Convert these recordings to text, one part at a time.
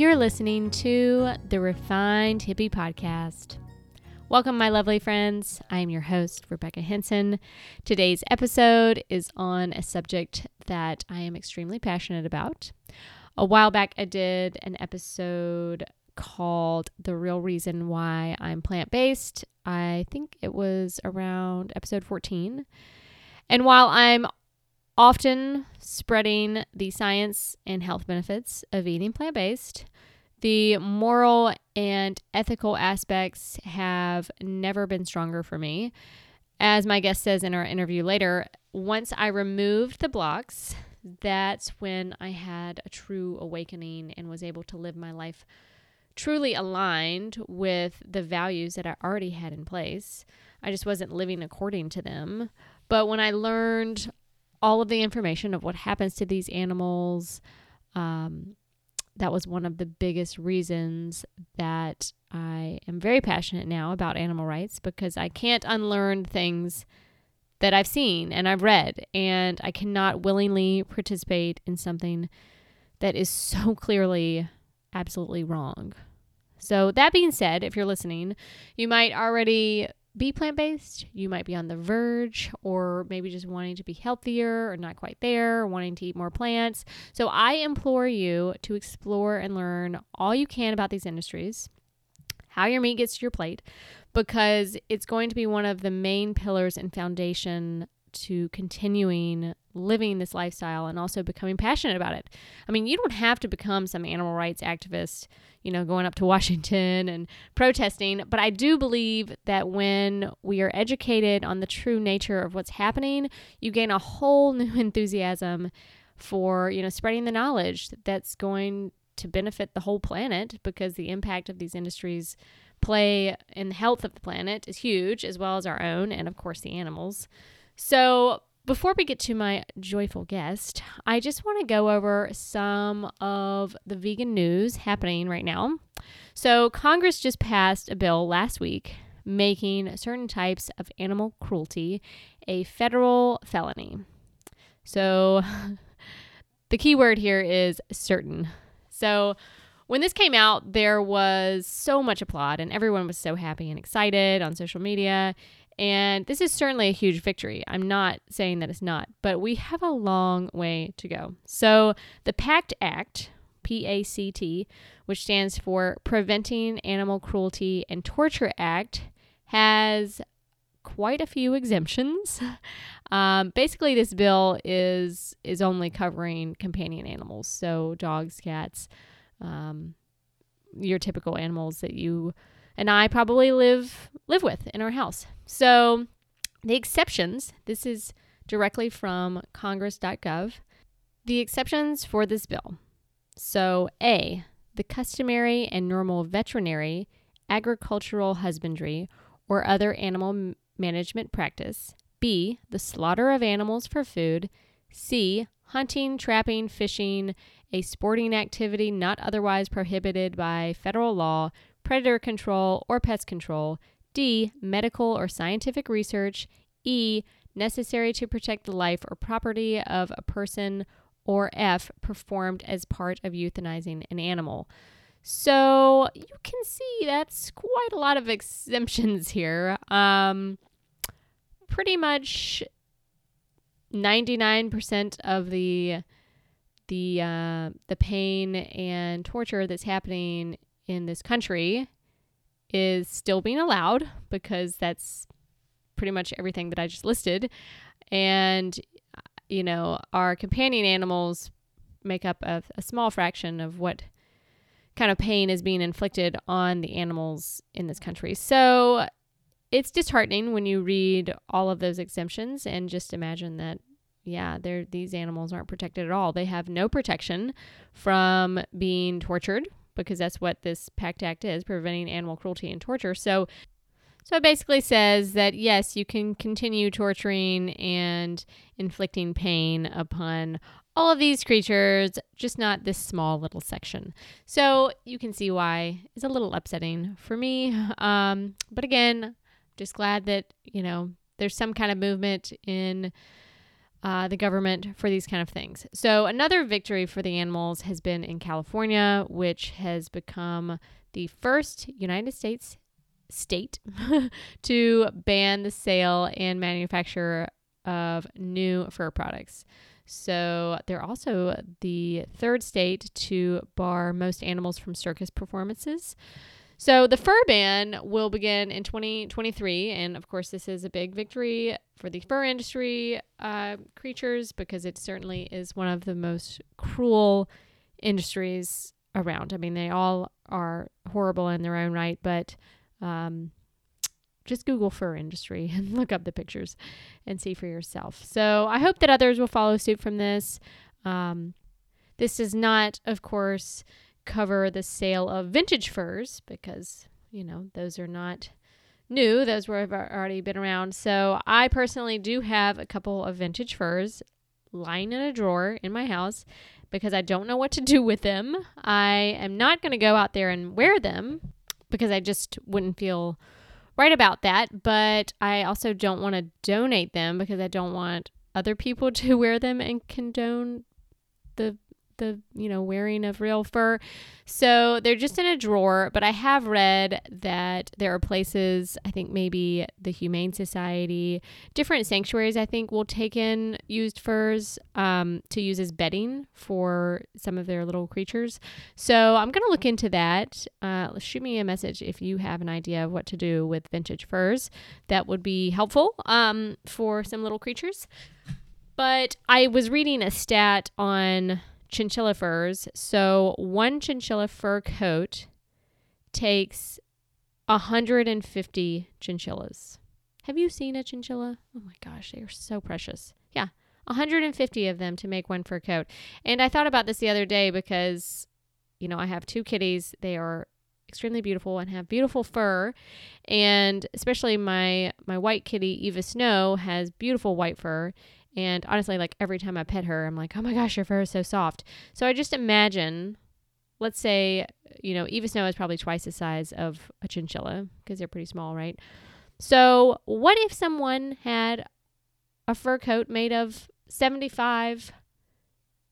You're listening to the Refined Hippie Podcast. Welcome, my lovely friends. I am your host, Rebecca Henson. Today's episode is on a subject that I am extremely passionate about. A while back, I did an episode called The Real Reason Why I'm Plant Based. I think it was around episode 14. And while I'm often spreading the science and health benefits of eating plant based, the moral and ethical aspects have never been stronger for me. As my guest says in our interview later, once I removed the blocks, that's when I had a true awakening and was able to live my life truly aligned with the values that I already had in place. I just wasn't living according to them. But when I learned all of the information of what happens to these animals, um, that was one of the biggest reasons that I am very passionate now about animal rights because I can't unlearn things that I've seen and I've read, and I cannot willingly participate in something that is so clearly absolutely wrong. So, that being said, if you're listening, you might already be plant based, you might be on the verge, or maybe just wanting to be healthier or not quite there, wanting to eat more plants. So, I implore you to explore and learn all you can about these industries, how your meat gets to your plate, because it's going to be one of the main pillars and foundation to continuing living this lifestyle and also becoming passionate about it. I mean, you don't have to become some animal rights activist, you know, going up to Washington and protesting, but I do believe that when we are educated on the true nature of what's happening, you gain a whole new enthusiasm for, you know, spreading the knowledge that's going to benefit the whole planet because the impact of these industries play in the health of the planet is huge, as well as our own, and of course the animals. So, before we get to my joyful guest, I just want to go over some of the vegan news happening right now. So, Congress just passed a bill last week making certain types of animal cruelty a federal felony. So, the key word here is certain. So, when this came out, there was so much applaud and everyone was so happy and excited on social media. And this is certainly a huge victory. I'm not saying that it's not, but we have a long way to go. So, the PACT Act, P A C T, which stands for Preventing Animal Cruelty and Torture Act, has quite a few exemptions. Um, basically, this bill is is only covering companion animals, so dogs, cats, um, your typical animals that you and I probably live live with in our house. So the exceptions, this is directly from congress.gov. The exceptions for this bill. So A, the customary and normal veterinary, agricultural husbandry, or other animal management practice. B, the slaughter of animals for food. C, hunting, trapping, fishing, a sporting activity not otherwise prohibited by federal law, predator control, or pest control. D. Medical or scientific research. E. Necessary to protect the life or property of a person. Or F. Performed as part of euthanizing an animal. So you can see that's quite a lot of exemptions here. Um, pretty much 99% of the the uh, the pain and torture that's happening in this country is still being allowed because that's pretty much everything that I just listed. And, you know, our companion animals make up a, a small fraction of what kind of pain is being inflicted on the animals in this country. So it's disheartening when you read all of those exemptions and just imagine that yeah, these animals aren't protected at all. They have no protection from being tortured because that's what this PACT Act is, preventing animal cruelty and torture. So, so it basically says that yes, you can continue torturing and inflicting pain upon all of these creatures, just not this small little section. So you can see why it's a little upsetting for me. Um, but again, just glad that you know there's some kind of movement in uh, the government for these kind of things. So, another victory for the animals has been in California, which has become the first United States state to ban the sale and manufacture of new fur products. So, they're also the third state to bar most animals from circus performances. So the fur ban will begin in 2023, and of course, this is a big victory for the fur industry uh, creatures because it certainly is one of the most cruel industries around. I mean, they all are horrible in their own right, but um, just Google fur industry and look up the pictures and see for yourself. So I hope that others will follow suit from this. Um, this does not, of course, cover the sale of vintage furs because, you know, those are not new. Those were already been around. So I personally do have a couple of vintage furs lying in a drawer in my house because I don't know what to do with them. I am not going to go out there and wear them because I just wouldn't feel right about that. But I also don't want to donate them because I don't want other people to wear them and condone the the you know wearing of real fur. So they're just in a drawer but i have read that there are places i think maybe the humane society different sanctuaries i think will take in used furs um, to use as bedding for some of their little creatures. So i'm going to look into that. Uh, shoot me a message if you have an idea of what to do with vintage furs. That would be helpful um, for some little creatures. But I was reading a stat on chinchilla furs. So one chinchilla fur coat takes 150 chinchillas. Have you seen a chinchilla? Oh my gosh, they are so precious. Yeah, 150 of them to make one fur coat. And I thought about this the other day because, you know, I have two kitties. They are extremely beautiful and have beautiful fur and especially my my white kitty Eva Snow has beautiful white fur and honestly, like every time I pet her, I'm like, oh my gosh, your fur is so soft. So I just imagine, let's say, you know, Eva Snow is probably twice the size of a chinchilla because they're pretty small, right? So what if someone had a fur coat made of 75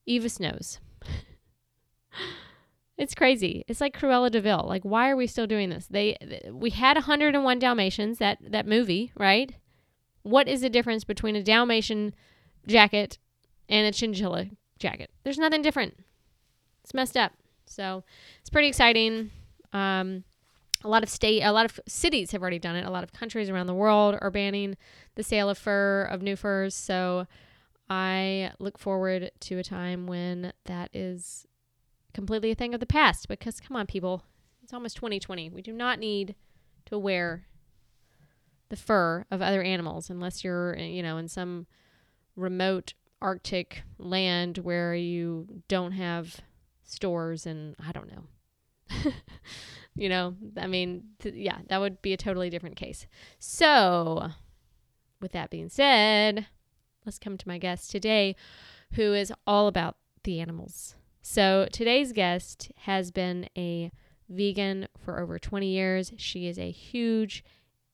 Eva Snows? It's crazy. It's like Cruella de Vil. Like, why are we still doing this? They, we had 101 Dalmatians, that that movie, right? What is the difference between a Dalmatian jacket and a chinchilla jacket? There's nothing different. It's messed up. So it's pretty exciting. Um, a lot of state, a lot of cities have already done it. A lot of countries around the world are banning the sale of fur, of new furs. So I look forward to a time when that is completely a thing of the past. Because come on, people, it's almost 2020. We do not need to wear the fur of other animals unless you're, eh, you know, in some remote Arctic land where you don't have stores and I don't know. you know, I mean, th- yeah, that would be a totally different case. So, with that being said, let's come to my guest today who is all about the animals. So, today's guest has been a vegan for over 20 years. She is a huge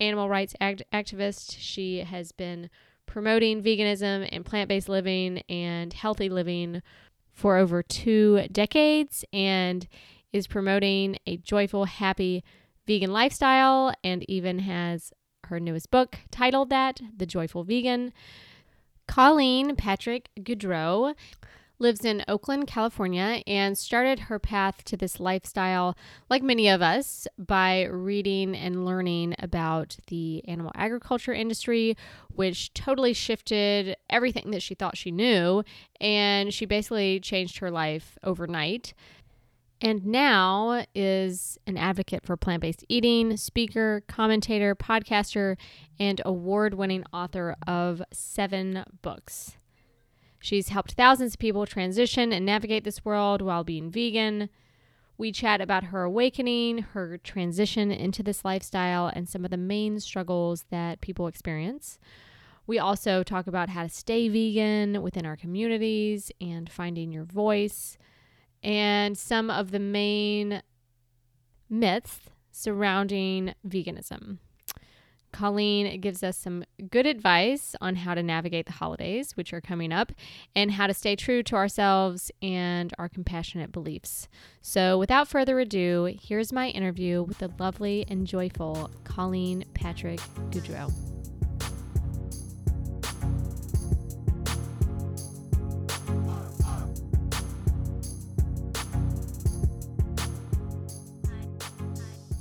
animal rights act- activist. She has been promoting veganism and plant based living and healthy living for over two decades and is promoting a joyful, happy vegan lifestyle and even has her newest book titled that, The Joyful Vegan. Colleen Patrick Goudreau lives in Oakland, California, and started her path to this lifestyle, like many of us, by reading and learning about the animal agriculture industry, which totally shifted everything that she thought she knew. And she basically changed her life overnight. And now is an advocate for plant based eating, speaker, commentator, podcaster, and award winning author of seven books. She's helped thousands of people transition and navigate this world while being vegan. We chat about her awakening, her transition into this lifestyle, and some of the main struggles that people experience. We also talk about how to stay vegan within our communities and finding your voice, and some of the main myths surrounding veganism. Colleen gives us some good advice on how to navigate the holidays, which are coming up, and how to stay true to ourselves and our compassionate beliefs. So, without further ado, here's my interview with the lovely and joyful Colleen Patrick Goudreau.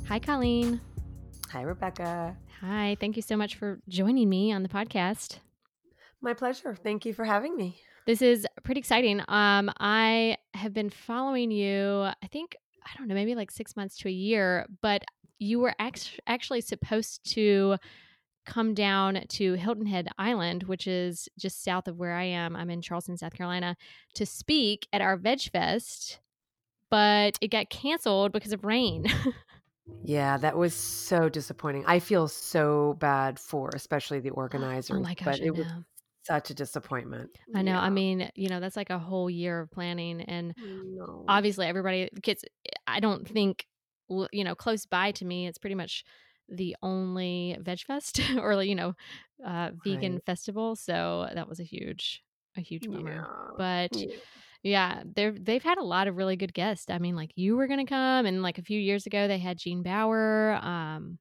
Hi, Colleen. Hi, Rebecca. Hi. Thank you so much for joining me on the podcast. My pleasure. Thank you for having me. This is pretty exciting. Um, I have been following you, I think, I don't know, maybe like six months to a year, but you were act- actually supposed to come down to Hilton Head Island, which is just south of where I am. I'm in Charleston, South Carolina, to speak at our Veg Fest, but it got canceled because of rain. Yeah, that was so disappointing. I feel so bad for especially the oh organizers, my gosh, but I it was know. such a disappointment. I know. I Yeah. mean, you know, that's like a whole year of planning. And No. obviously, everybody gets, I don't think, l- you know, close by to me, it's pretty much the only Veg Fest or, you know, uh, vegan Right. festival. So that was a huge, a huge bummer. Yeah. But Yeah. Yeah, they're they've had a lot of really good guests. I mean, like you were gonna come, and like a few years ago they had Gene Baur. Um,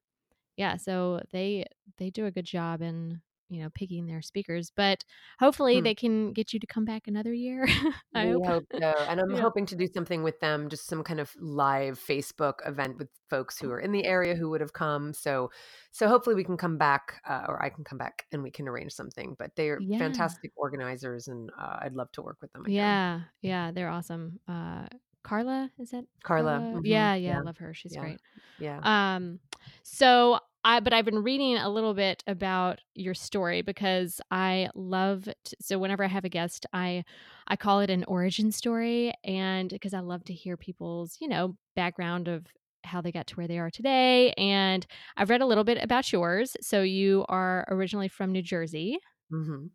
yeah, so they they do a good job in you know picking their speakers. But hopefully Hmm. they can get you to come back another year. I hope. hope so. And I'm yeah. hoping to do something with them, just some kind of live Facebook event with folks who are in the area who would have come. So so hopefully we can come back uh, or I can come back and we can arrange something. But they're Yeah. fantastic organizers and uh, I'd love to work with them again. Yeah. Yeah. They're awesome. Uh, Carla, is that Carla. Carla? hmm Yeah. Yeah. Yeah. I love her. She's Yeah. great. Yeah. Um, so I, but I've been reading a little bit about your story because I love. To, so whenever I have a guest, I, I call it an origin story, and because I love to hear people's, you know, background of how they got to where they are today. And I've read a little bit about yours. So you are originally from New Jersey, hmm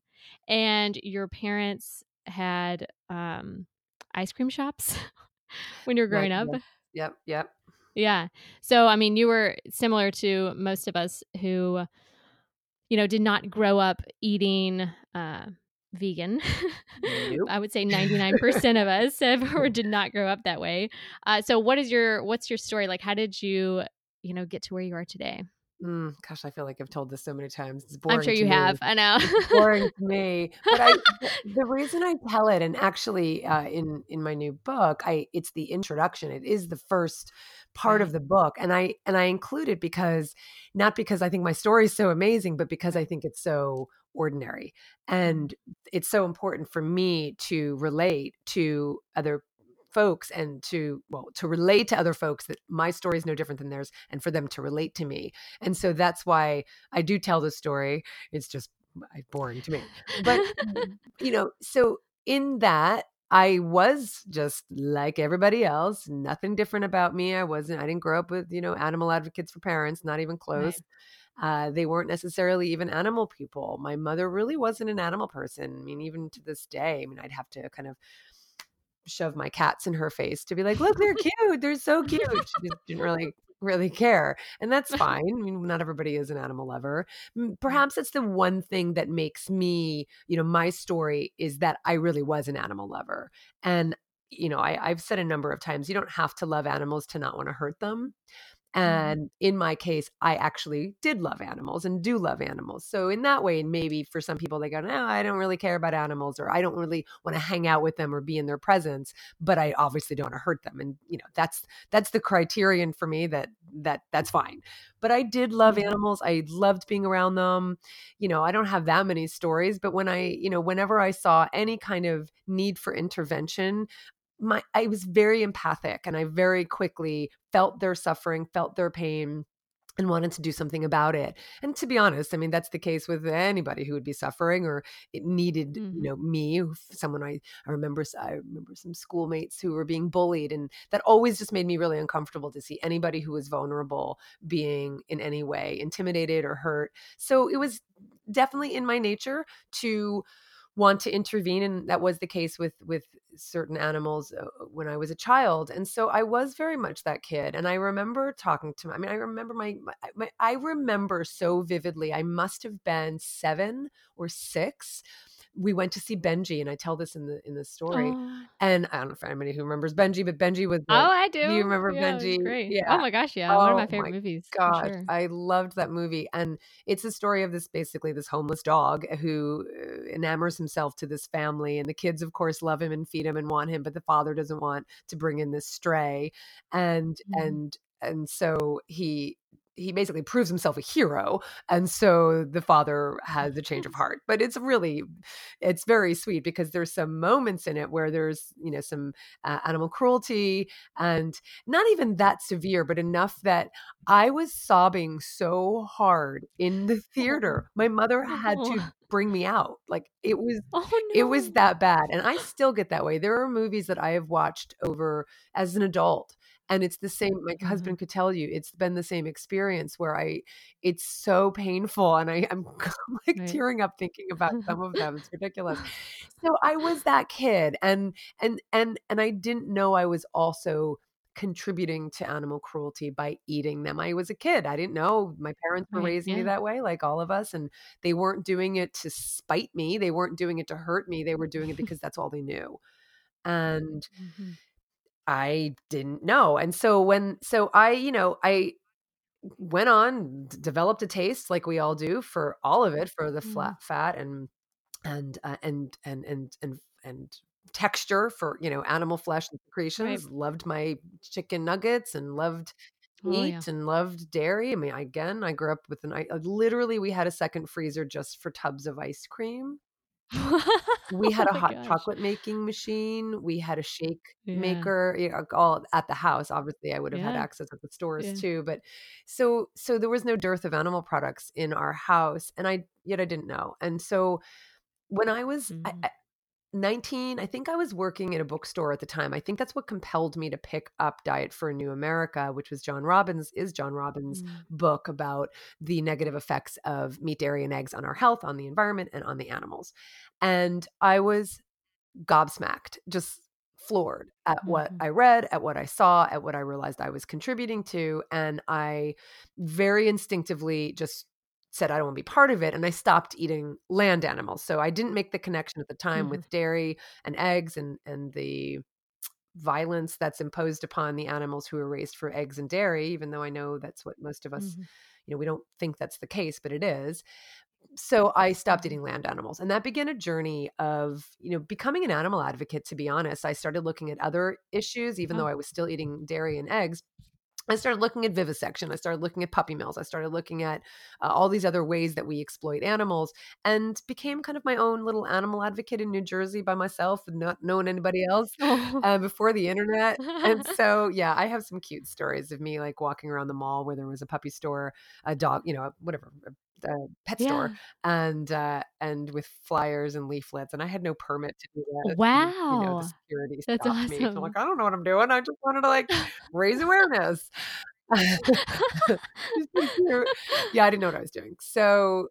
and your parents had um, ice cream shops when you were Right. growing up. Yep. Yep. Yeah. So, I mean, you were similar to most of us who, you know, did not grow up eating uh, vegan. Nope. I would say 99% of us have, or did not grow up that way. Uh, so, what is your, what's your story? Like, how did you, you know, get to where you are today? Mm, gosh, I feel like I've told this so many times. It's boring. I'm sure you me. have. I know. It's boring to me. But I, the, reason I tell it, and actually, uh, in in my new book, I it's the introduction. It is the first part of the book, and I and I include it because not because I think my story is so amazing, but because I think it's so ordinary, Mhm. and it's so important for me to relate to other folks and to well to relate to other folks that my story is no different than theirs and for them to relate to me. And so that's why i do tell the story. It's just boring to me. But you know so in that i was just like everybody else nothing different about me. I wasn't i didn't grow up with you know animal advocates for parents not even Right. close. Uh, they weren't necessarily even animal people. My mother really wasn't an animal person i mean even to this day. I mean i'd have to kind of shove my cats in her face to be like, look, they're cute. They're so cute. She just didn't really really care. And that's fine. I mean, not everybody is an animal lover. Mm. Perhaps that's the one thing that makes me, you know, my story is that I really was an animal lover. And, you know, I, I've said a number of times, you don't have to love animals to not want to hurt them. Mhm. And in my case, I actually did love animals and do love animals. So in that way, and maybe for some people, they go, "No, I don't really care about animals," or "I don't really want to hang out with them or be in their presence," but I obviously don't want to hurt them. And you know, that's that's the criterion for me that that that's fine. But I did love Mhm. animals. I loved being around them. You know, I don't have that many stories, but when I, you know, whenever I saw any kind of need for intervention, my I was very empathic and I very quickly felt their suffering, felt their pain and wanted to do something about it. And to be honest, I mean that's the case with anybody who would be suffering or it needed, you Mhm. know, me, someone I I remember I remember some schoolmates who were being bullied and that always just made me really uncomfortable to see anybody who was vulnerable being in any way intimidated or hurt. So it was definitely in my nature to want to intervene and that was the case with with certain animals uh, when i was a child and so i was very much that kid and i remember talking to i mean i remember my, my, my i remember so vividly i must have been 7 or 6 we went to see Benji, and I tell this in the in the story. Oh. And I don't know if anybody who remembers Benji, but Benji was. The, oh, I do. Do you remember yeah, Benji? Great. Yeah. Oh my gosh, yeah, oh, one of my oh favorite my movies. God, sure. I loved that movie, and it's the story of this basically this homeless dog who uh, enamors himself to this family, and the kids, of course, love him and feed him and want him, but the father doesn't want to bring in this stray, and mm. and and so he he basically proves himself a hero and so the father has a change of heart. But it's really it's very sweet because there's some moments in it where there's you know some uh, animal cruelty and not even that severe but enough that i was sobbing so hard in the theater. My mother had to bring me out. Like it was oh, no. it was that bad and i still get that way. There are movies that i have watched over as an adult and it's the same my mm-hmm. husband could tell you it's been the same experience where i it's so painful and i i'm like right. tearing up thinking about some of them it's ridiculous so i was that kid and and and and i didn't know i was also contributing to animal cruelty by eating them. I was a kid. I didn't know my parents were right, raising yeah. me that way, like all of us. And they weren't doing it to spite me. They weren't doing it to hurt me. They were doing it because that's all they knew. And mm-hmm. I didn't know. And so when so I, you know, I went on developed a taste like we all do for all of it for the mm-hmm. flat fat and and uh, and and and and and texture for you know animal flesh and secretions right. loved my chicken nuggets and loved oh, meat oh, yeah. and loved dairy i mean again i grew up with an i literally we had a second freezer just for tubs of ice cream we had oh a hot gosh. chocolate making machine. We had a shake yeah. maker, you know, all at the house. Obviously, I would have yeah. had access at the stores yeah. too. But so, so there was no dearth of animal products in our house, and I yet I didn't know. And so, when I was, mm. I, 19 i think i was working in a bookstore at the time i think that's what compelled me to pick up diet for a new america which was john robbins is john robbins mm. book about the negative effects of meat dairy and eggs on our health on the environment and on the animals and i was gobsmacked just floored at mm-hmm. what I read, at what I saw, at what I realized I was contributing to. And I very instinctively just said I don't want to be part of it and I stopped eating land animals. So I didn't make the connection at the time mm-hmm. with dairy and eggs and and the violence that's imposed upon the animals who are raised for eggs and dairy even though I know that's what most of us mm-hmm. you know we don't think that's the case but it is. So I stopped mm-hmm. eating land animals and that began a journey of you know becoming an animal advocate to be honest. I started looking at other issues even oh. though I was still eating dairy and eggs I started looking at vivisection. I started looking at puppy mills. I started looking at uh, all these other ways that we exploit animals and became kind of my own little animal advocate in New Jersey by myself not knowing anybody else uh, before the internet. and so, yeah, I have some cute stories of me like walking around the mall where there was a puppy store, a dog, you know, whatever, a pet yeah. store and uh and with flyers and leaflets and I had no permit to do that. Wow. And, you know, the security That's awesome. me. So I'm like, I don't know what I'm doing. I just wanted to like raise awareness. yeah, I didn't know what I was doing. So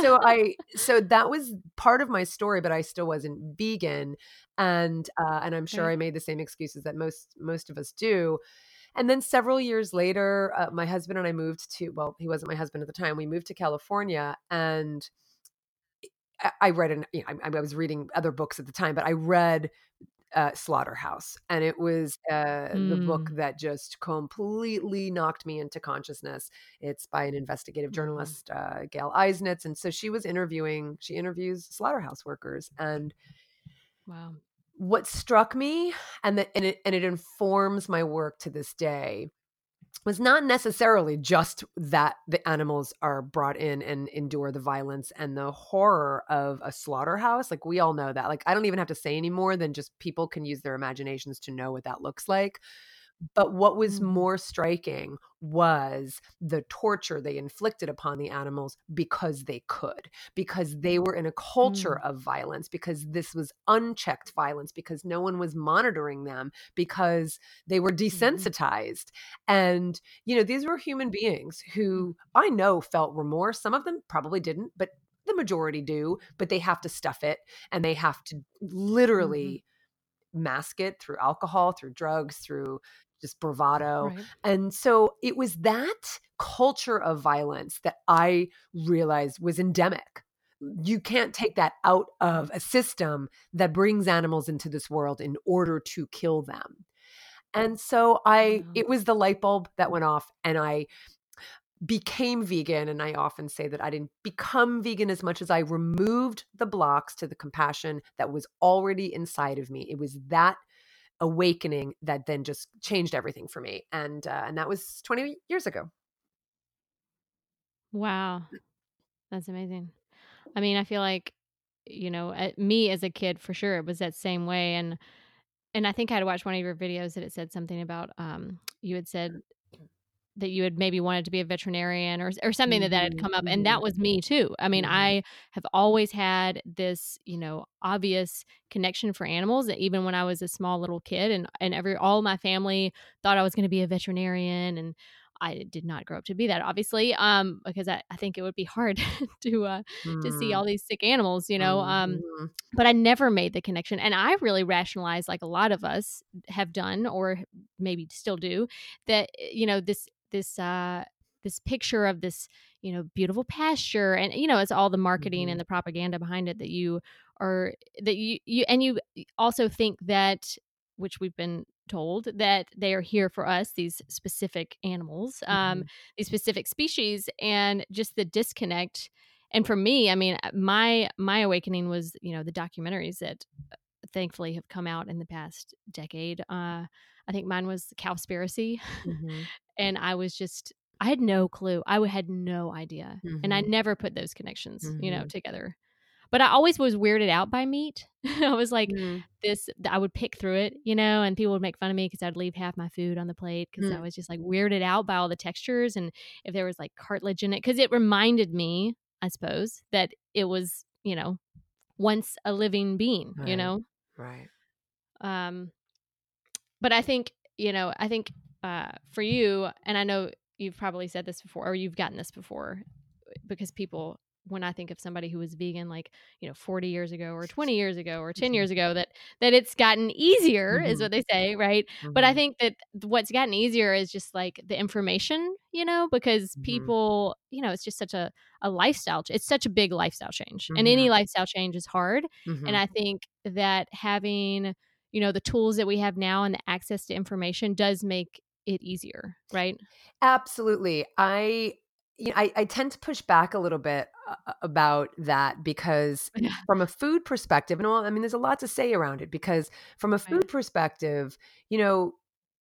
so I so that was part of my story, but I still wasn't vegan. And uh and I'm sure I made the same excuses that most most of us do. And then several years later, uh, my husband and I moved to, well, he wasn't my husband at the time. We moved to California and I read, an, you know, I, I was reading other books at the time, but I read uh, Slaughterhouse, and it was uh, mm. the book mm. that just completely knocked me into consciousness. It's by an investigative mm-hmm. journalist, uh, Gail Eisnitz, and so she was interviewing. She interviews slaughterhouse workers, and wow, what struck me and that and it, and it informs my work to this day was not necessarily just that the animals are brought in and endure the violence and the horror of a slaughterhouse like we all know that like i don't even have to say any more than just people can use their imaginations to know what that looks like but what was mm. more striking was the torture they inflicted upon the animals because they could, because they were in a culture mm. of violence, because this was unchecked violence, because no one was monitoring them, because they were mm-hmm. desensitized. Mm. And, you know, these were human beings who I know felt remorse. Some of them probably didn't, but the majority do, but they have to stuff it and they have to Mm-hmm. literally mask it through alcohol, through drugs, through just bravado. Right. And so it was that culture of violence that I realized was endemic. You can't take that out of a system that brings animals into this world in order to kill them. And so I, it was the light bulb that went off, and I became vegan. And I often say that I didn't become vegan as much as I removed the blocks to the compassion that was already inside of me. It was that awakening that then just changed everything for me. And uh, and that was 20 years ago. Wow. That's amazing. I mean, I feel like, you know, uh, me as a kid for sure it was that same way and and I think I had watched one of your videos that it said something about um you had said that you had maybe wanted to be a veterinarian or or something that that had come up and that was me too. I mean. I have always had this, you know, obvious connection for animals that even when I was a small little kid and and every all my family thought I was going to be a veterinarian and I did not grow up to be that obviously um because I, I think it would be hard to uh to see Mm, all these sick animals, you know. Um mhm, but I never made the connection. And I really rationalized, like a lot of us have done, or maybe still do, that eh, you know this this uh, this picture of this you know beautiful pasture, and you know it's all the marketing mhm, and the propaganda behind it that you are that you you and you also think that which we've been told that they are here for us these specific animals um mhm, these specific species and just the disconnect. And for me i mean uh, my my awakening was you know the documentaries that uh, thankfully have come out in the past decade uh i think mine was cowspiracy mhm, and i was just i had no clue i had no idea and i mhm, never put those connections you know mhm. together but i always was weirded out by meat i was like Mm, this i would pick through it you know and people would make fun of me because i'd leave half my food on the plate because i mm, was just like weirded out by all the textures and if there was like cartilage in it because it reminded me i suppose that it was you know once a living being you know? Right. um but i think you know i think uh for you and i know you've probably said this before or you've gotten this before because people when i think of somebody who was vegan like you know 40 years ago or 20 years ago or 10 Mhm, years ago that that it's gotten easier is mhm, what they say right? But i mhm, think that what's gotten easier is just like the information you know because mhm, people you know it's just such a, a lifestyle it's such a big lifestyle change and any lifestyle change is hard and i think that having you know the tools that we have now and the access to information does make it easier right? Absolutely. I you know, I, I tend to push back a little bit uh, about that because yeah. from a food perspective, and all, I mean, there's a lot to say around it because from a right. food perspective, you know,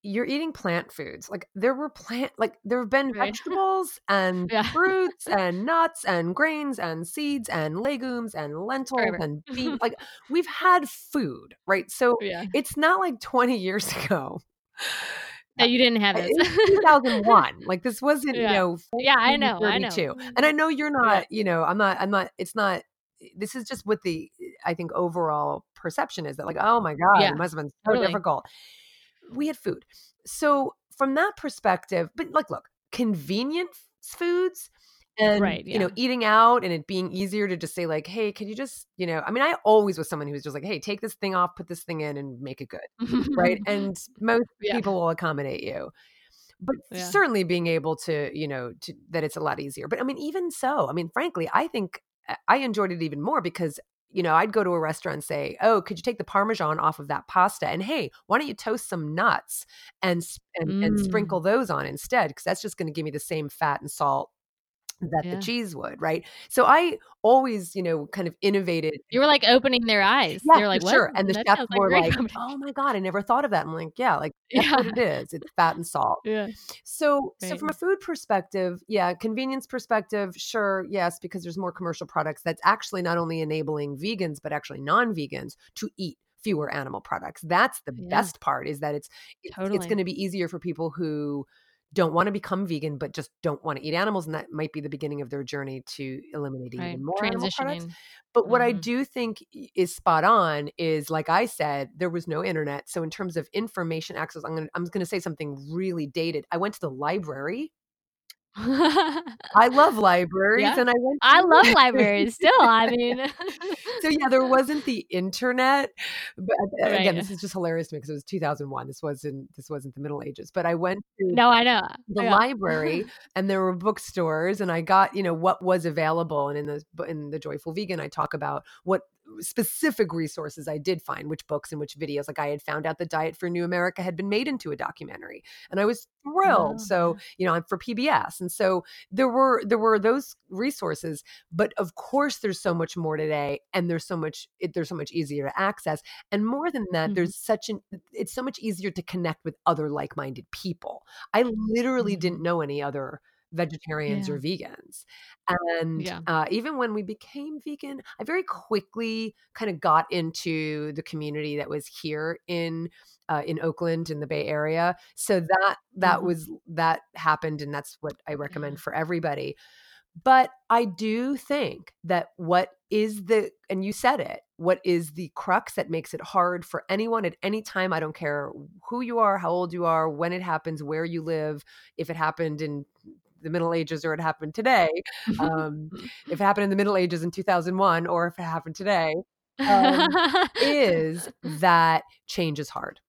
you're eating plant foods. Like there were plant, like there have been right vegetables and yeah fruits and nuts and grains and seeds and legumes and lentils and beans. Like we've had food, right? So yeah it's not like 20 years ago. that you didn't have It 2001. Like this wasn't, you yeah know, yeah i know i know mm. And I know you're not, you know, I'm not, I'm not, it's not, this is just what the, I think, overall perception is that, like, oh my God, it must have been so totally difficult. We had food. So, from that perspective, but like, look, convenient f- foods and, right you know, eating out and it being easier to just say, like, hey, can you just, you know, I mean, I always was someone who was just like, hey, take this thing off, put this thing in and make it good. Right. And most yeah people will accommodate you but yeah certainly being able to you know to that it's a lot easier but i mean even so i mean frankly i think i enjoyed it even more because you know i'd go to a restaurant and say oh could you take the parmesan off of that pasta? And hey why don't you toast some nuts and and, and sprinkle mm, those on instead? Because that's just going to give me the same fat and salt that the cheese would right so i always you know kind of innovated you were like opening their eyes yeah, they're like for what sure. And the that chefs like were like, "Oh my god, I never thought of that." I'm like, "Yeah, like that's what it is. It's fat and salt." yeah So, so from a food perspective, yeah, convenience perspective, sure, yes, because there's more commercial products that's actually not only enabling vegans but actually non-vegans to eat fewer animal products. That's the yeah best part is that it's it's, it's going to be easier for people who don't want to become vegan but just don't want to eat animals and that might be the beginning of their journey to eliminating right even more animal products. But what I hmm do think is spot on is like I said, there was no internet. So in terms of information access, I'm gonna I'm gonna say something really dated. I went to the library I love libraries Yeah. and I went I love libraries still. I mean, so yeah, there wasn't the internet. But uh, again, Right. this is just hilarious to me because it was 2001. This wasn't this wasn't the Middle Ages. But I went to no, I know. the Yeah. library and there were bookstores and I got, you know, what was available. And in the in the Joyful Vegan, I talk about what specific resources I did find, which books and which videos. Like I had found out the Diet for New America had been made into a documentary. And I was thrilled. Oh, so, you know, I'm for PBS. And so there were there were those resources, but of course there's so much more today and there's so much it, there's so much easier to access. And more than that, Mhm. there's such an it's so much easier to connect with other like-minded people. I literally Mhm. didn't know any other vegetarians Yeah. or vegans. And Yeah. uh, even when we became vegan, I very quickly kind of got into the community that was here in uh, in Oakland in the Bay Area. So that that Mhm. was that happened, and that's what I recommend Yeah. for everybody. But I do think that what is the, and you said it, what is the crux that makes it hard for anyone at any time? I don't care who you are, how old you are, when it happens, where you live, if it happened in the Middle Ages or it happened today, um, if it happened in the Middle Ages in 2001 or if it happened today, um, is that change is hard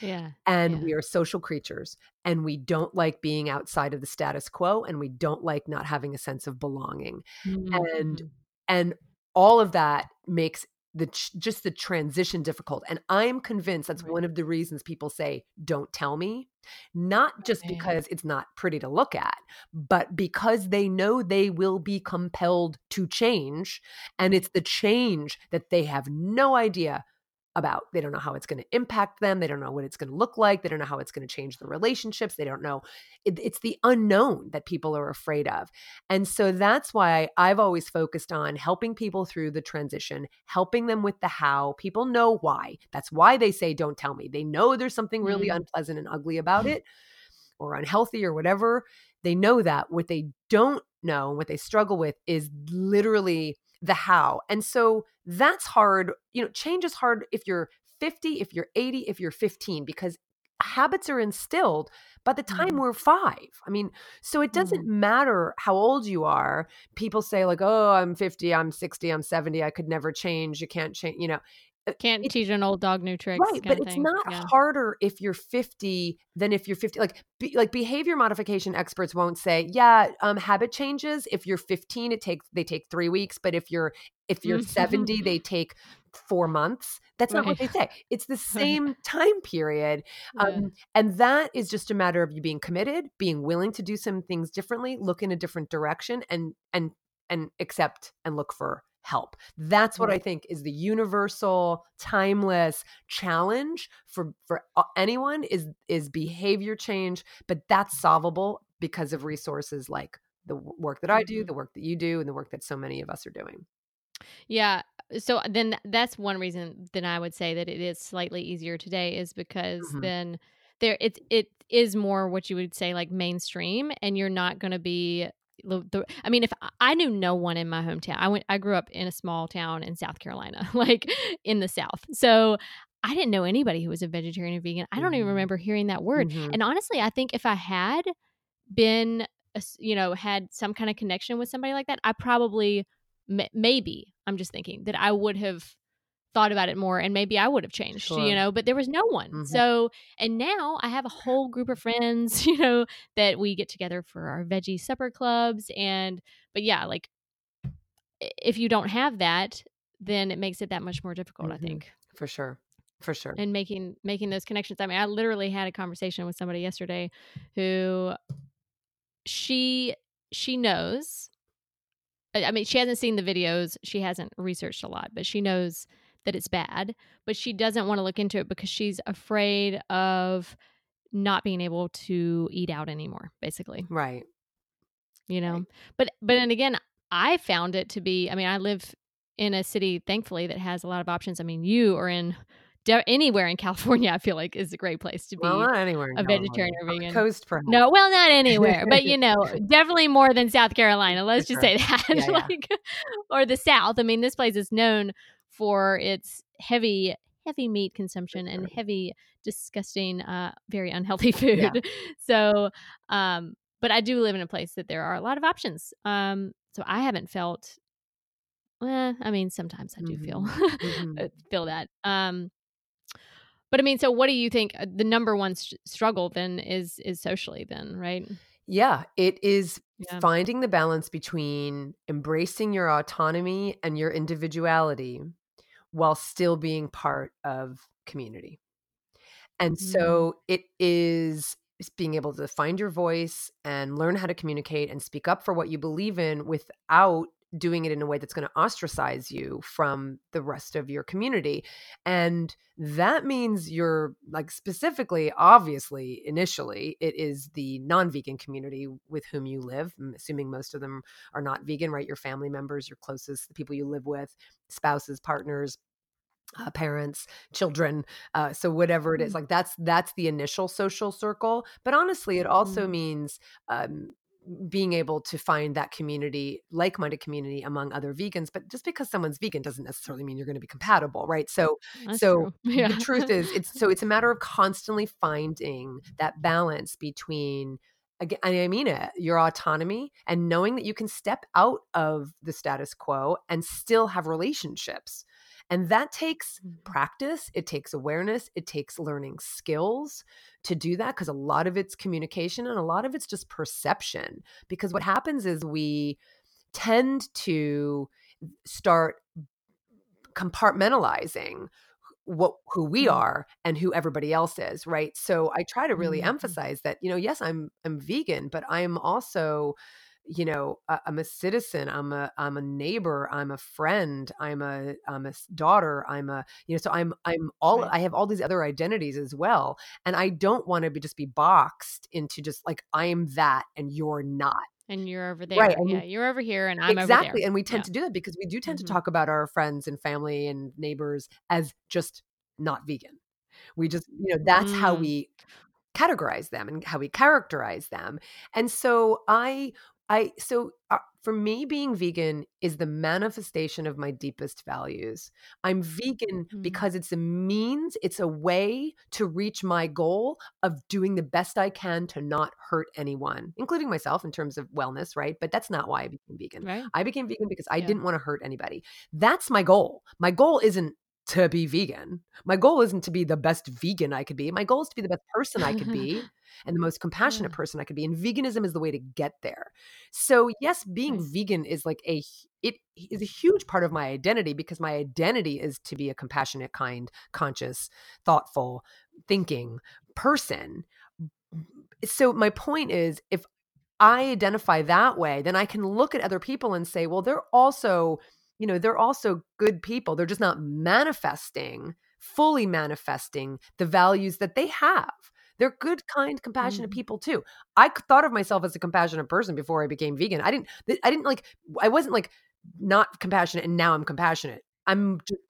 yeah. and Yeah. we are social creatures and we don't like being outside of the status quo and we don't like not having a sense of belonging and Mhm. and all of that makes the ch- just the transition difficult and i'm convinced that's Right. one of the reasons people say don't tell me not just because it's not pretty to look at but because they know they will be compelled to change and it's the change that they have no idea about they don't know how it's going to impact them they don't know what it's going to look like they don't know how it's going to change the relationships they don't know it, it's the unknown that people are afraid of and so that's why I've always focused on helping people through the transition, helping them with the how. People know why. That's why they say, don't tell me. They know there's something really Mm. unpleasant and ugly about it or unhealthy or whatever. They know that. What they don't know and what they struggle with is literally the how. And so that's hard. You know, change is hard if you're 50, if you're 80, if you're 15, because habits are instilled by the time Mhm. we're five. I mean, so it doesn't matter how old you are. People say, like, oh, I'm 50, I'm 60, I'm 70, I could never change. You can't change, you know. Can't it- teach an old dog new tricks. Right, but it's not Yeah. harder if you're 50 than if you're 50. Like, be, like behavior modification experts won't say, yeah, um, habit changes. If you're 15, it takes they take three weeks, but if you're if you're Mhm. 70, they take four months. That's not what they say. It's the same time period. Yeah. Um, and that is just a matter of you being committed, being willing to do some things differently, look in a different direction, and and and accept and look for help. That's what I think is the universal, timeless challenge for for anyone is is behavior change, but that's solvable because of resources like the work that I do, Mhm. the work that you do, and the work that so many of us are doing. Yeah. So then that's one reason then I would say that it is slightly easier today is because Mhm. then there it it is more what you would say like mainstream and you're not going to be the, the I mean if I- knew no one in my hometown. I went I grew up in a small town in South Carolina, like in the south. So I didn't know anybody who was a vegetarian or vegan. I don't even Mhm. remember hearing that word. Mhm. And honestly, I think if I had been, you know, had some kind of connection with somebody like that, I probably, m- maybe, I'm just thinking that I would have thought about it more and maybe I would have changed, Sure. you know, but there was no one. Mhm. So, and now I have a whole group of friends, you know, that we get together for our veggie supper clubs. And, but yeah, like if you don't have that, then it makes it that much more difficult, I Mhm. think For sure. For sure. and making making those connections. I mean, I literally had a conversation with somebody yesterday who she she knows. I I mean, she hasn't seen the videos. She hasn't researched a lot, but she knows that it's bad. But she doesn't want to look into it because she's afraid of not being able to eat out anymore. Basically, Right. you know. Right. But but and again, I found it to be. I mean, I live in a city, thankfully, that has a lot of options. I mean, you are in de- anywhere in California. I feel like is a great place to be. Well, not anywhere. a vegetarian or vegan. coast, perhaps. no, well, not anywhere, but you know, definitely more than South Carolina. Let's just say that, Yeah, yeah. like, or the South. I mean, this place is known for its heavy, heavy meat consumption and heavy, disgusting, uh, very unhealthy food. Yeah. So, um, but I do live in a place that there are a lot of options. Um, so I haven't felt. Well, I mean, sometimes I do mm-hmm. feel mm-hmm. feel that. Um, but I mean, so what do you think uh, the number one st- struggle then is is socially then, right? Yeah, it is yeah. finding the balance between embracing your autonomy and your individuality while still being part of community. And mm. so it is being able to find your voice and learn how to communicate and speak up for what you believe in without doing it in a way that's going to ostracize you from the rest of your community. And that means you're like specifically, obviously, initially, it is the non vegan community with whom you live. I'm assuming most of them are not vegan, right? Your family members, your closest, the people you live with, spouses, partners, uh, parents children uh, so whatever it is mm. like that's that's the initial social circle but honestly it also mm. means um, being able to find that community like-minded community among other vegans but just because someone's vegan doesn't necessarily mean you're going to be compatible right mm, so That's so yeah. the truth is it's so it's a matter of constantly finding that balance between again i mean it your autonomy and knowing that you can step out of the status quo and still have relationships and that takes mm-hmm. practice, it takes awareness, it takes learning skills to do that because a lot of it's communication and a lot of it's just perception. Because what happens is we tend to start compartmentalizing what who we mm-hmm. are and who everybody else is right so i try to really mm-hmm. emphasize that you know yes i'm i'm vegan but i'm also you know i'm a citizen i'm a i'm a neighbor i'm a friend i'm a i'm a daughter i'm a you know so i'm i'm all right. i have all these other identities as well and i don't want to be just be boxed into just like i'm that and you're not and you're over there. Right. yeah, you're over here and I'm exactly. And we tend yeah. to do that because we do tend mm-hmm. to talk about our friends and family and neighbors as just not vegan. We just, you know, that's mm. how we categorize them and how we characterize them. And so I I so uh, for me being vegan is the manifestation of my deepest values. I'm vegan mm-hmm. because it's a means, it's a way to reach my goal of doing the best I can to not hurt anyone, including myself in terms of wellness, right? But that's not why I became vegan. Right. I became vegan because I yeah. didn't want to hurt anybody. That's my goal. My goal isn't to be vegan. My goal isn't to be the best vegan I could be. My goal is to be the best person I could be and the most compassionate person I could be. And veganism is the way to get there. So, yes, being right. vegan is like a it is a huge part of my identity because my identity is to be a compassionate, kind, conscious, thoughtful, thinking person. So, my point is if I identify that way, then I can look at other people and say, well, they're also you know, they're also good people. They're just not manifesting, fully manifesting the values that they have. They're good, kind, compassionate mm. people too. I thought of myself as a compassionate person before I became vegan. I didn't, I didn't like, I wasn't like not compassionate and now I'm compassionate. I'm just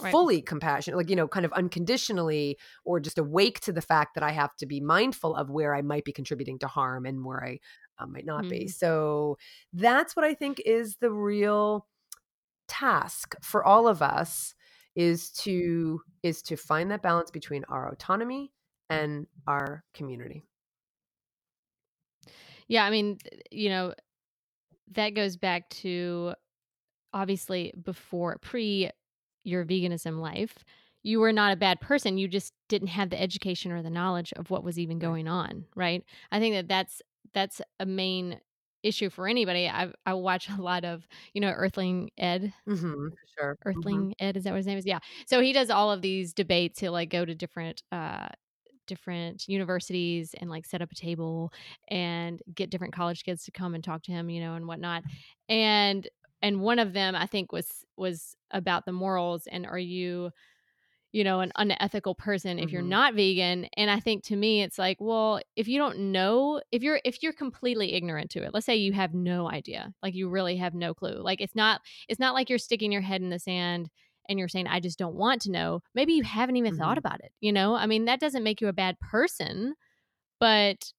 Right. fully compassionate like you know kind of unconditionally or just awake to the fact that i have to be mindful of where i might be contributing to harm and where i uh, might not mm. be so that's what i think is the real task for all of us is to mm-hmm. is to find that balance between our autonomy and our community. Yeah, I mean, you know, that goes back to obviously before pre your veganism life, you were not a bad person. You just didn't have the education or the knowledge of what was even going on, right? I think that that's that's a main issue for anybody. I I watch a lot of you know Earthling Ed. Mm-hmm, sure. Mm-hmm. Earthling mm-hmm. Ed is that what his name is? Yeah. So he does all of these debates. He'll like go to different uh different universities and like set up a table and get different college kids to come and talk to him, you know, and whatnot. And and one of them I think was was about the morals and are you you know, an unethical person if mm-hmm. you're not vegan. And I think to me it's like, well, if you don't know, if you're if you're completely ignorant to it, let's say you have no idea, like you really have no clue. Like it's not it's not like you're sticking your head in the sand and you're saying I just don't want to know. Maybe you haven't even mm-hmm. thought about it, you know? I mean, that doesn't make you a bad person, but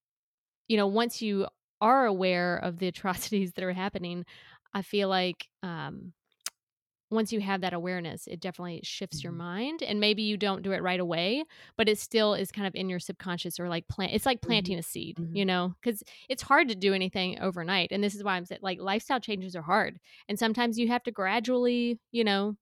you know, once you are aware of the atrocities that are happening, I feel like um once you have that awareness, it definitely shifts your mind. And maybe you don't do it right away, but it still is kind of in your subconscious or like plant. It's like Mhm. planting a seed, Mhm. you know, because it's hard to do anything overnight. And this is why I'm saying like lifestyle changes are hard. And sometimes you have to gradually, you know,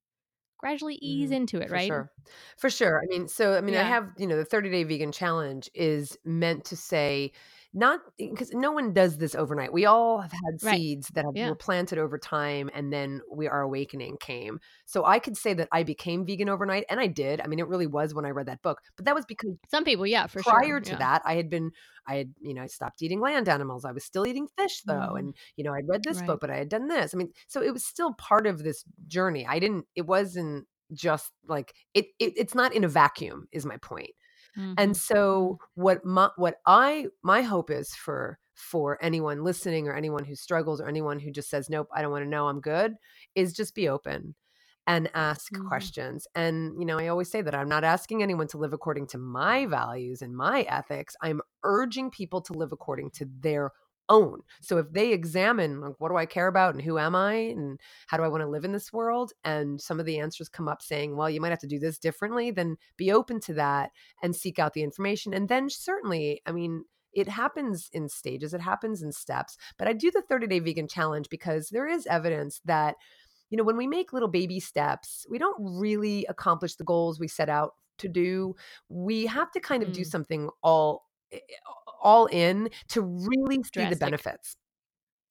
gradually ease Mhm. into it, right? For sure. For sure. I mean, so I mean, I have, you know, the 30 day vegan challenge is meant to say, not because no one does this overnight. We all have had Right. seeds that have, Yeah. were planted over time and then we our awakening came. So I could say that I became vegan overnight and I did. I mean, it really was when I read that book. But that was because Some people, yeah, for sure. prior sure. to yeah. that, I had been, I had, you know, I stopped eating land animals. I was still eating fish though. Mhm. And, you know, I'd read this Right. book, but I had done this. I mean, so it was still part of this journey. I didn't, it wasn't just like, it, it it's not in a vacuum, is my point. Mhm. And so what my what I my hope is for for anyone listening or anyone who struggles or anyone who just says nope, I don't want to know, I'm good, is just be open and ask Mhm. questions. And you know, I always say that I'm not asking anyone to live according to my values and my ethics. I'm urging people to live according to their own. So if they examine like what do I care about and who am I and how do I want to live in this world and some of the answers come up saying, well, you might have to do this differently, then be open to that and seek out the information. And then certainly, I mean, it happens in stages, it happens in steps. But I do the 30 day vegan challenge because there is evidence that, you know, when we make little baby steps, we don't really accomplish the goals we set out to do. We have to kind of do Mm. something all all in to really see the benefits.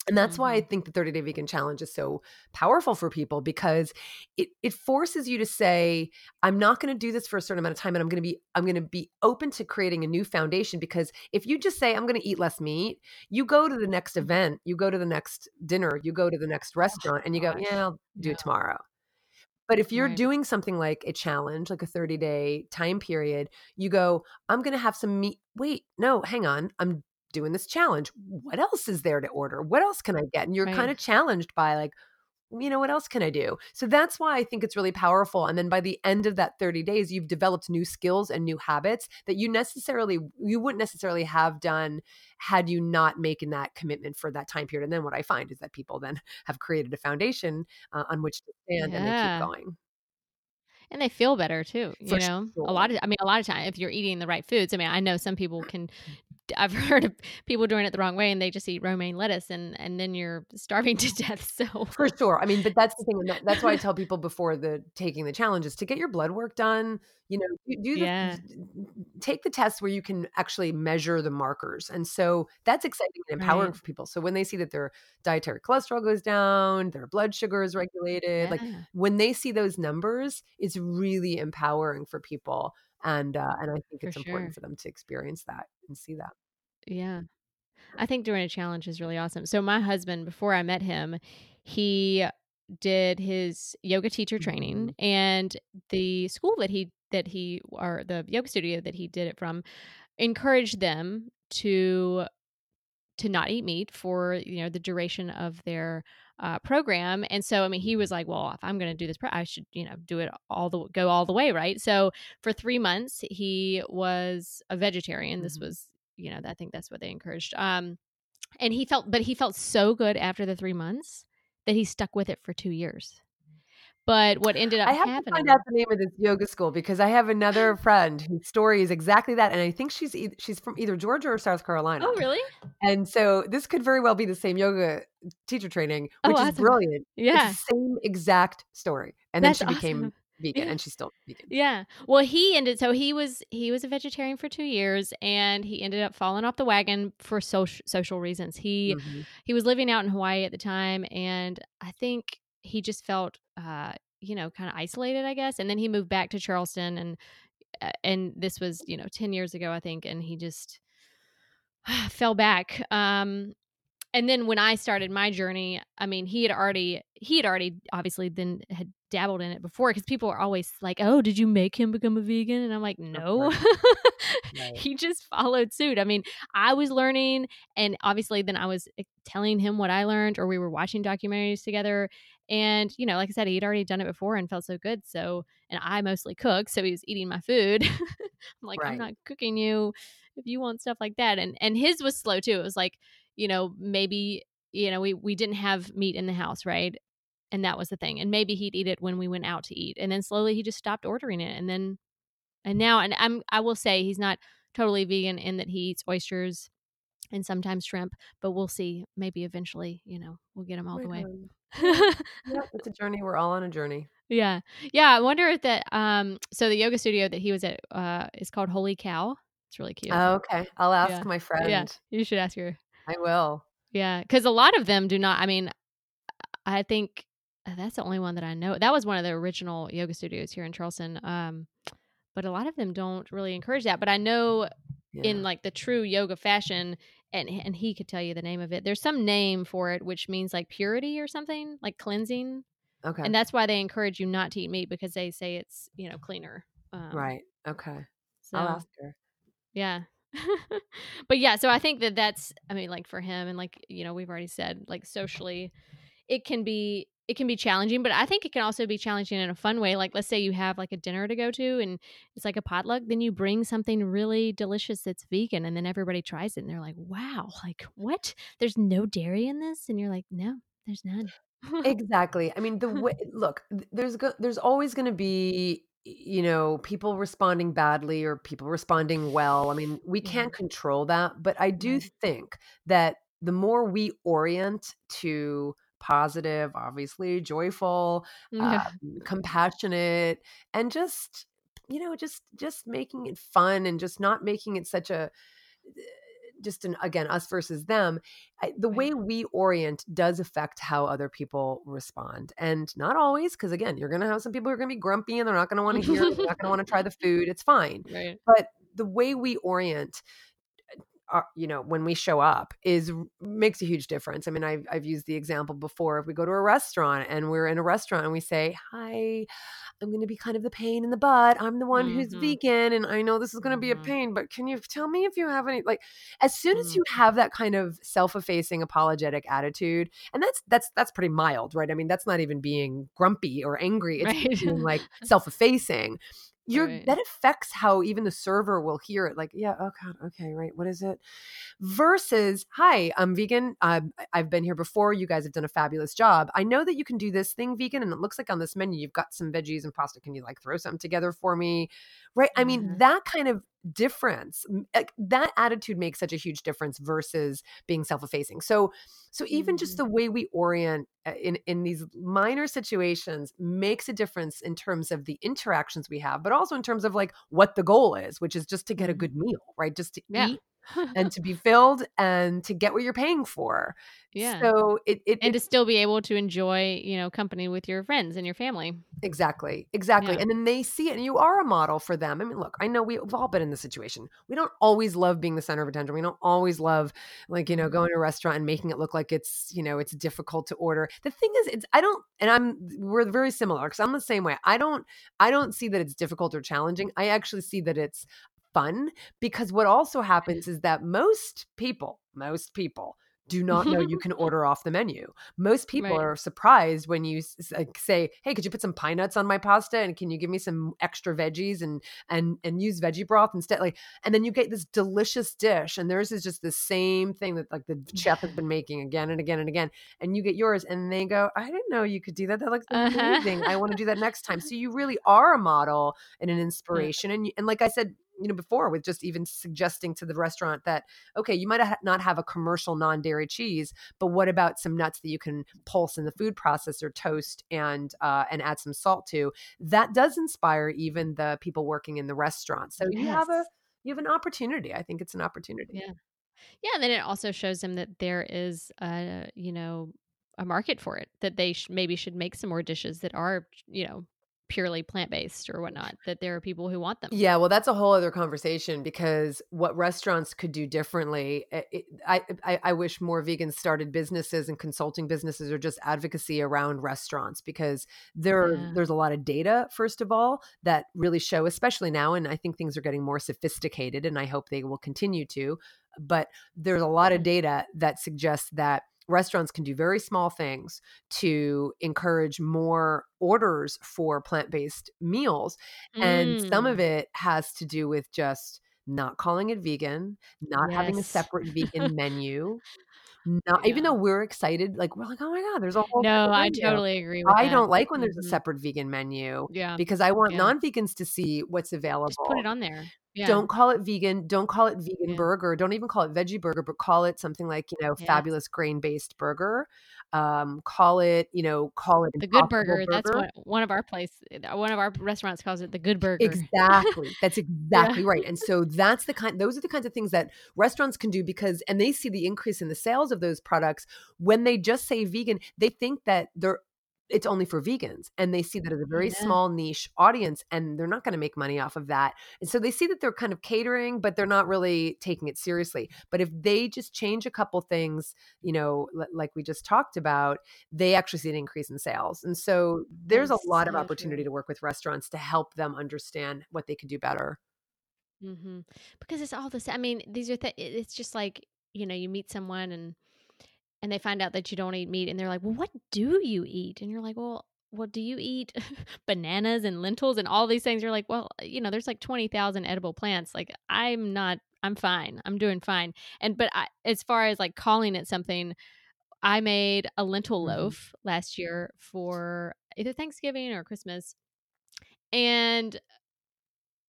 And that's why I Mhm. think the 30 day vegan challenge is so powerful for people because it it forces you to say, I'm not going to do this for a certain amount of time and I'm going to be I'm going to be open to creating a new foundation because if you just say I'm going to eat less meat, you go to the next event, you go to the next dinner, you go to the next restaurant and you go, yeah, I'll do Yeah. it tomorrow. But if you're Right. doing something like a challenge, like a 30 day time period, you go, I'm going to have some meat. Wait, no, hang on. I'm doing this challenge. What else is there to order? What else can I get? And you're Right. kind of challenged by, like, you know, what else can I do? So that's why I think it's really powerful. And then by the end of that 30 days, you've developed new skills and new habits that you necessarily, you wouldn't necessarily have done had you not making that commitment for that time period. And then what I find is that people then have created a foundation uh, on which to stand and they keep going. and they feel better too you For know sure. a lot of i mean a lot of time if you're eating the right foods i mean i know some people can i've heard of people doing it the wrong way and they just eat romaine lettuce and and then you're starving to death so For sure. I mean, but that's the thing. And that, that's why I tell people before the taking the challenge is to get your blood work done. You know, do, the, Yeah. take the test where you can actually measure the markers. And so that's exciting and empowering Right. for people. So when they see that their dietary cholesterol goes down, their blood sugar is regulated, like when they see those numbers, it's really empowering for people. And uh, and I think For it's important for them to experience that and see that. Yeah. I think doing a challenge is really awesome. So my husband, before I met him, he did his yoga teacher training and the school that he that he or the yoga studio that he did it from encouraged them to to not eat meat for you know the duration of their uh, program. And so i mean he was like well if i'm going to do this pro- i should you know do it all the go all the way right? So for three months he was a vegetarian. This Mhm. was you know i think that's what they encouraged um and he felt but he felt so good after the three months that he stuck with it for two years but what ended up I have to happening find out the name of this yoga school because I have another friend whose story is exactly that, and I think she's e- she's from either Georgia or South Carolina. oh really And so this could very well be the same yoga teacher training, Oh, which is brilliant. yeah same exact story, and then That's she became awesome. Vegan, and she's still vegan. Yeah. Well, he ended so he was he was a vegetarian for 2 years and he ended up falling off the wagon for social social reasons. He Mhm. he was living out in Hawaii at the time and I think he just felt uh you know, kind of isolated, I guess. And then he moved back to Charleston and uh, and this was, you know, 10 years ago, I think, and he just fell back. Um and then when I started my journey, I mean, he had already he had already obviously then had dabbled in it before because people are always like, "Oh, did you make him become a vegan?" And I'm like, "No." Right. he just followed suit. I mean, I was learning and obviously then I was eh, telling him what I learned or we were watching documentaries together and you know, like I said, he'd already done it before and felt so good. So, and I mostly cook, so he was eating my food. I'm like, I'm not cooking you if you want stuff like that. And and his was slow too. It was like, you know, maybe, you know, we we didn't have meat in the house, right? And that was the thing. And maybe he'd eat it when we went out to eat, and then slowly he just stopped ordering it, and then and now and I'm I will say he's not totally vegan in that he eats oysters and sometimes shrimp, but we'll see. Maybe eventually, you know, we'll get him all the way. Yeah. Yeah, it's a journey. We're all on a journey. Yeah. Yeah, I wonder if that um so the yoga studio that he was at uh is called Holy Cow. It's really cute. Oh, okay. I'll ask Yeah. my yeah. friend. You should ask her. I will. Yeah, cuz a lot of them do not I mean, I think that's the only one that I know. That was one of the original yoga studios here in Charleston. Um but a lot of them don't really encourage that. But I know Yeah. in like the true yoga fashion and and he could tell you the name of it. There's some name for it which means like purity or something, like cleansing. okay. And that's why they encourage you not to eat meat because they say it's, you know, cleaner. Um, right. Okay. So, I'll ask her. yeah. but yeah, so I think that that's, I mean, like for him and like, you know, we've already said, like socially, it can be, it can be challenging, but I think it can also be challenging in a fun way. Like, let's say you have like a dinner to go to and it's like a potluck, then you bring something really delicious that's vegan and then everybody tries it and they're like, wow, like what? There's no dairy in this? And you're like, no, there's none. Exactly. I mean, the way look, there's go- there's always going to be you know people responding badly or people responding well. I mean, we can't control that, but I do think that the more we orient to positive, obviously joyful, Yeah. um, compassionate, and just you know just just making it fun and just not making it such a just an again us versus them I, the way we orient does affect how other people respond and not always because again you're going to have some people who are going to be grumpy and they're not going to want to hear they're not going to want to try the food it's fine right. but the way we orient uh, you know when we show up is makes a huge difference i mean I've, I've used the example before if we go to a restaurant and we're in a restaurant and we say hi i'm going to be kind of the pain in the butt i'm the one who's Mhm. vegan and i know this is going to be a Mhm. pain but can you tell me if you have any like as soon as Mhm. you have that kind of self-effacing apologetic attitude and that's that's that's pretty mild right i mean that's not even being grumpy or angry it's Right. being like self-effacing Right. that affects how even the server will hear it like yeah oh god okay right what is it versus hi i'm vegan um, I- i've been here before you guys have done a fabulous job i know that you can do this thing vegan and it looks like on this menu you've got some veggies and pasta can you like throw something together for me right i mean Mhm. that kind of difference like that attitude makes such a huge difference versus being self-effacing so so even just Mhm. the way we orient uh, in in these minor situations makes a difference in terms of the interactions we have but also in terms of like what the goal is which is just to get a Mhm. good meal right just to Yeah. eat and to be filled and to get what you're paying for yeah. so it, it, and it to still be able to enjoy, you know, company with your friends and your family. exactly exactly Yeah. and then they see it and you are a model for them i mean look i know we've all been in this situation we don't always love being the center of attention we don't always love like you know Mhm. going to a restaurant and making it look like it's you know it's difficult to order the thing is it's i don't and i'm we're very similar because i'm the same way i don't i don't see that it's difficult or challenging i actually see that it's fun because what also happens is that most people most people do not know you can order off the menu. Most people Right. are surprised when you s- s- like, say, "Hey, could you put some pine nuts on my pasta and can you give me some extra veggies and and and use veggie broth instead?" Like, and then you get this delicious dish, and theirs is just the same thing that like the chef has been making again and again and again, and you get yours, and they go, "I didn't know you could do that. That looks Uh-huh. amazing. I want to do that next time." So you really are a model and an inspiration, and and like I said. You know, before with just even suggesting to the restaurant that okay, you might ha- not have a commercial non-dairy cheese, but what about some nuts that you can pulse in the food processor, toast, and uh, and add some salt to? That does inspire even the people working in the restaurant. So you have a you have an opportunity. I think it's an opportunity. Yeah. Yeah, and then it also shows them that there is a, you know, a market for it. That they sh- maybe should make some more dishes that are, you know, purely plant-based or whatnot. That there are people who want them. Yeah, well, that's a whole other conversation because what restaurants could do differently. eh, it- I, I I wish more vegans started businesses and consulting businesses or just advocacy around restaurants because there Yeah. there's a lot of data first of all that really show, especially now, and I think things are getting more sophisticated, and I hope they will continue to. But there's a lot of data that suggests that restaurants can do very small things to encourage more orders for plant-based meals and some of Mm. it has to do with just not calling it vegan, not having a separate vegan menu, not even though we're excited, like we're like, oh my god, there's a whole no, I totally agree. with I that. don't like when there's a Mhm. separate vegan menu Yeah, because I want Yeah. non-vegans to see what's just available. put it on there. Yeah, Don't call it vegan. Don't call it vegan Yeah. burger. Don't even call it veggie burger, but call it something like, you know, Yes. fabulous grain-based burger. Um, call it, you know, call it the Good Impossible Burger. That's what one of our place, uh, one of our restaurants calls it the Good Burger. Exactly. That's exactly right. And so that's the kind those are the kinds of things that restaurants can do because and they see the increase in the sales of those products when they just say vegan, they think that they're it's only for vegans and they see that as a very Yeah. small niche audience and they're not going to make money off of that. And so they see that they're kind of catering but they're not really taking it seriously. But if they just change a couple things, you know, li- like we just talked about, they actually see an increase in sales. And so there's a That's lot of opportunity true. to work with restaurants to help them understand what they could do better. mm-hmm. Because it's all the same. I mean, these are th- it's just like you know, you meet someone and and they find out that you don't eat meat, and they're like, "Well, what do you eat?" And you're like, "Well." What do you eat? Bananas and lentils and all these things. You're like, well, you know, there's like twenty thousand edible plants. Like, I'm not. I'm fine. I'm doing fine. And but I, as far as like calling it something, I made a lentil Mhm. loaf last year for either Thanksgiving or Christmas. And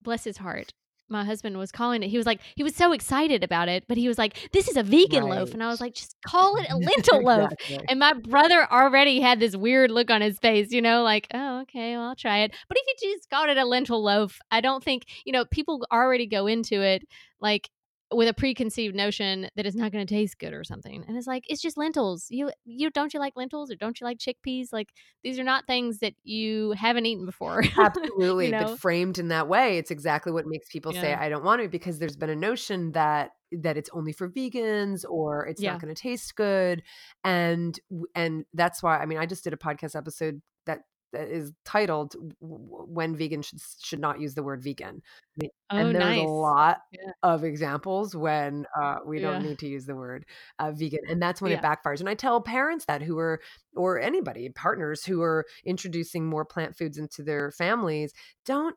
bless his heart, my husband was calling it. He was like, he was so excited about it, but he was like, this is a vegan loaf. And I was like, just call it a lentil loaf. Exactly. And my brother already had this weird look on his face, you know, like, oh, okay, well, I'll try it. But if you just called it a lentil loaf, I don't think, you know, people already go into it like with a preconceived notion that it's not going to taste good or something. And it's like, it's just lentils. You, you don't you like lentils or don't you like chickpeas? Like, these are not things that you haven't eaten before. Absolutely. you know? But framed in that way, it's exactly what makes people say, I don't want it because there's been a notion that that it's only for vegans or it's Yeah. not going to taste good. And and that's why I mean I just did a podcast episode that that is titled when vegans should should not use the word vegan. I mean, Oh, and there's nice. a lot Yeah. of examples when uh, we don't Yeah. need to use the word uh, vegan, and that's when Yeah. it backfires. And I tell parents that who are or anybody partners who are introducing more plant foods into their families, don't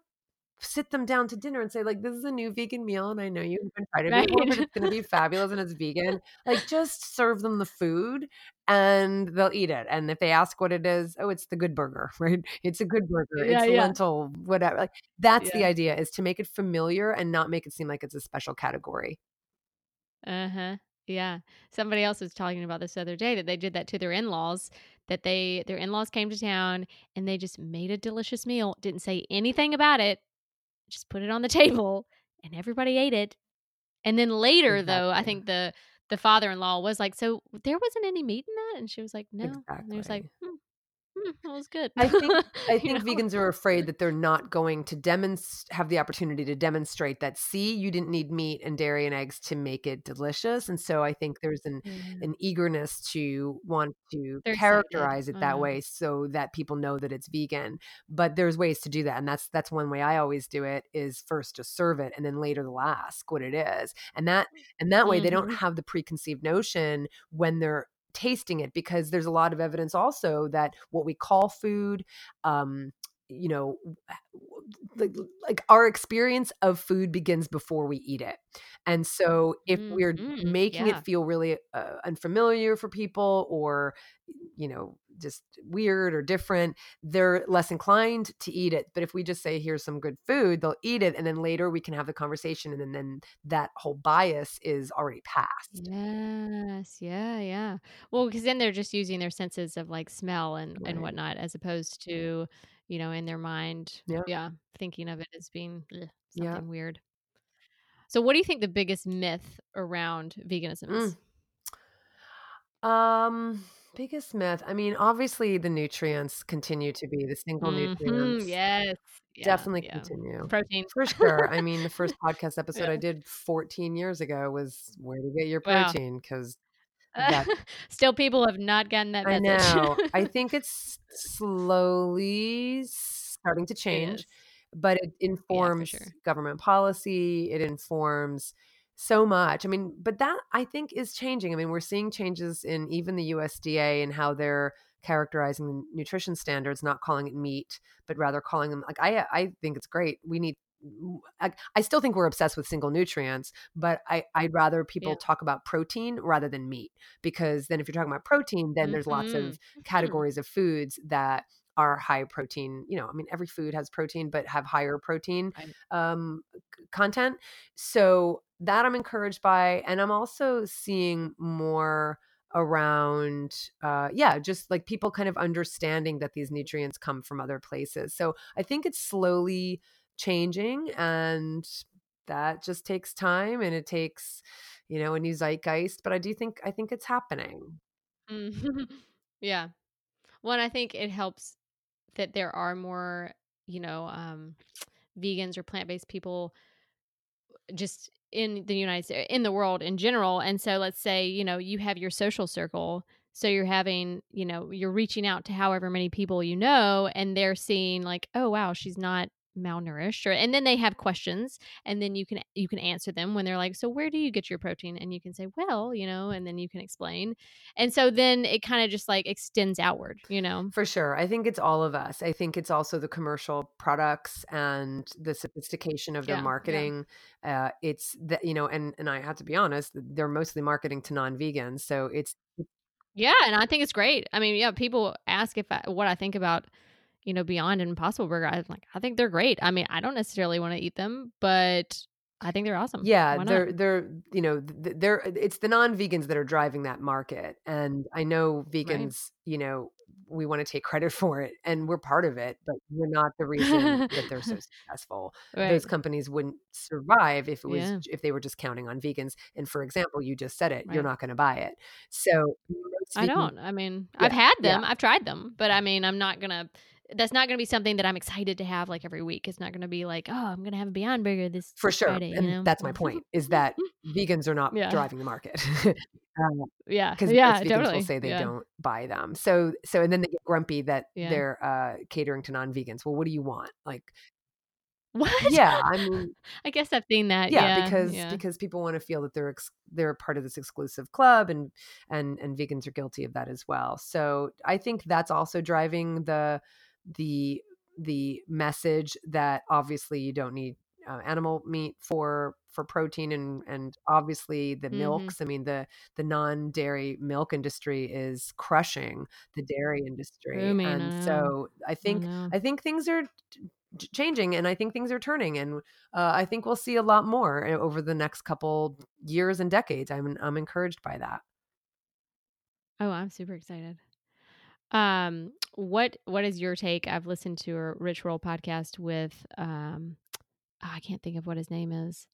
sit them down to dinner and say like this is a new vegan meal and i know you haven't tried it before but it's going to be fabulous and it's vegan like just serve them the food and they'll eat it and if they ask what it is oh it's the good burger right it's a good burger Yeah, it's yeah. lentil whatever like that's the idea is to make it familiar and not make it seem like it's a special category Uh huh. Yeah. Somebody else was talking about this the other day that they did that to their in laws. That they their in laws came to town and they just made a delicious meal. Didn't say anything about it. Just put it on the table and everybody ate it. And then later, though, I think the the father in law was like, "So there wasn't any meat in that," and she was like, "No." And he was like, hmm, "That was good." I think I think know? vegans are afraid that they're not going to demonstrate have the opportunity to demonstrate that see you didn't need meat and dairy and eggs to make it delicious and so I think there's an Yeah. an eagerness to want to They're excited. characterize it that Uh-huh. way so that people know that it's vegan but there's ways to do that and that's that's one way I always do it is first just serve it and then later they'll ask what it is and that and that way they don't Mhm. have the preconceived notion when they're tasting it because there's a lot of evidence also that what we call food um you know like, like our experience of food begins before we eat it and so if we're Mhm. making Yeah. it feel really uh, unfamiliar for people or you know just weird or different they're less inclined to eat it but if we just say here's some good food they'll eat it and then later we can have the conversation and then, then that whole bias is already passed Yes. Yeah. Yeah. Well, because then they're just using their senses of like smell and and whatnot, as opposed to, you know, in their mind, Yeah. yeah, thinking of it as being ugh, Yeah. something weird. So, what do you think the biggest myth around veganism is? Um, biggest myth. I mean, obviously the nutrients continue to be the single Mhm. nutrients. Yes. Yeah. Definitely Yeah. continue. Protein. For sure. I mean, the first podcast episode Yeah. I did 14 years ago was where to get your protein because that Still, people have not gotten that I message. know. I think it's slowly starting to change, is. but it Yeah, informs sure. government policy. It informs so much. I mean, but that I think is changing. I mean, we're seeing changes in even the USDA and how they're characterizing the nutrition standards, not calling it meat, but rather calling them like I I think it's great. We need I, I, still think we're obsessed with single nutrients, but I, I'd rather people yeah. talk about protein rather than meat because then if you're talking about protein, then mm-hmm. there's lots of mm-hmm. Mm-hmm. categories of foods that are high protein. You know, I mean, every food has protein, but have higher protein um, content. So that I'm encouraged by, and I'm also seeing more around uh yeah just like people kind of understanding that these nutrients come from other places so i think it's slowly changing and that just takes time and it takes you know a new zeitgeist but i do think i think it's happening mm-hmm. yeah well i think it helps that there are more you know um vegans or plant-based people just in the united states in the world in general and so let's say you know you have your social circle so you're having you know you're reaching out to however many people you know and they're seeing like oh wow she's not malnourished or and then they have questions and then you can you can answer them when they're like so where do you get your protein? And you can say well you know and then you can explain. And so then it kind of just like extends outward you know? For sure i think it's all of us. I think it's also the commercial products and the sophistication of their yeah, marketing yeah. uh it's that you know and and i have to be honest they're mostly marketing to non-vegans so it's yeah and i think it's great. I mean yeah people ask if I, what i think about you know, Beyond and Impossible Burger, I'm like, I think they're great. I mean, I don't necessarily want to eat them, but I think they're awesome. Yeah, they're they're you know they're uh, it's the non-vegans that are driving that market, and I know vegans, right. you know, we want to take credit for it, and we're part of it, but we're not the reason that they're so successful. Right. Those companies wouldn't survive if it was yeah. if they were just counting on vegans. And for example, you just said it, right. you're not going to buy it. So I don't. I mean, yeah, I've had them, yeah. I've tried them, but I mean, I'm not gonna that's not going to be something that I'm excited to have like every week. It's not going to be like, oh, I'm going to have a Beyond Burger this for sure. Friday, and you know? that's my point is that vegans are not yeah. driving the market. um, yeah, because yeah, vegans totally. will say they yeah. don't buy them. So so and then they get grumpy that yeah. they're uh, catering to non-vegans. Well, what do you want? Like what? Yeah, I mean, I guess I've seen that. Yeah, yeah because because people want to feel that they're ex- they're part of this exclusive club, and and and vegans are guilty of that as well. So I think that's also driving the the the message that obviously you don't need uh, animal meat for for protein and and obviously the mm-hmm. milks i mean the the non-dairy milk industry is crushing the dairy industry. Ooh, man, and I so i think I, I, think things are changing and i think things are turning and uh, i think we'll see a lot more eh, over the next couple years and decades. I'm i'm encouraged by that. Oh i'm super excited um, what what is your take? I've listened to a Rich Roll podcast with um, oh, I can't think of what his name is,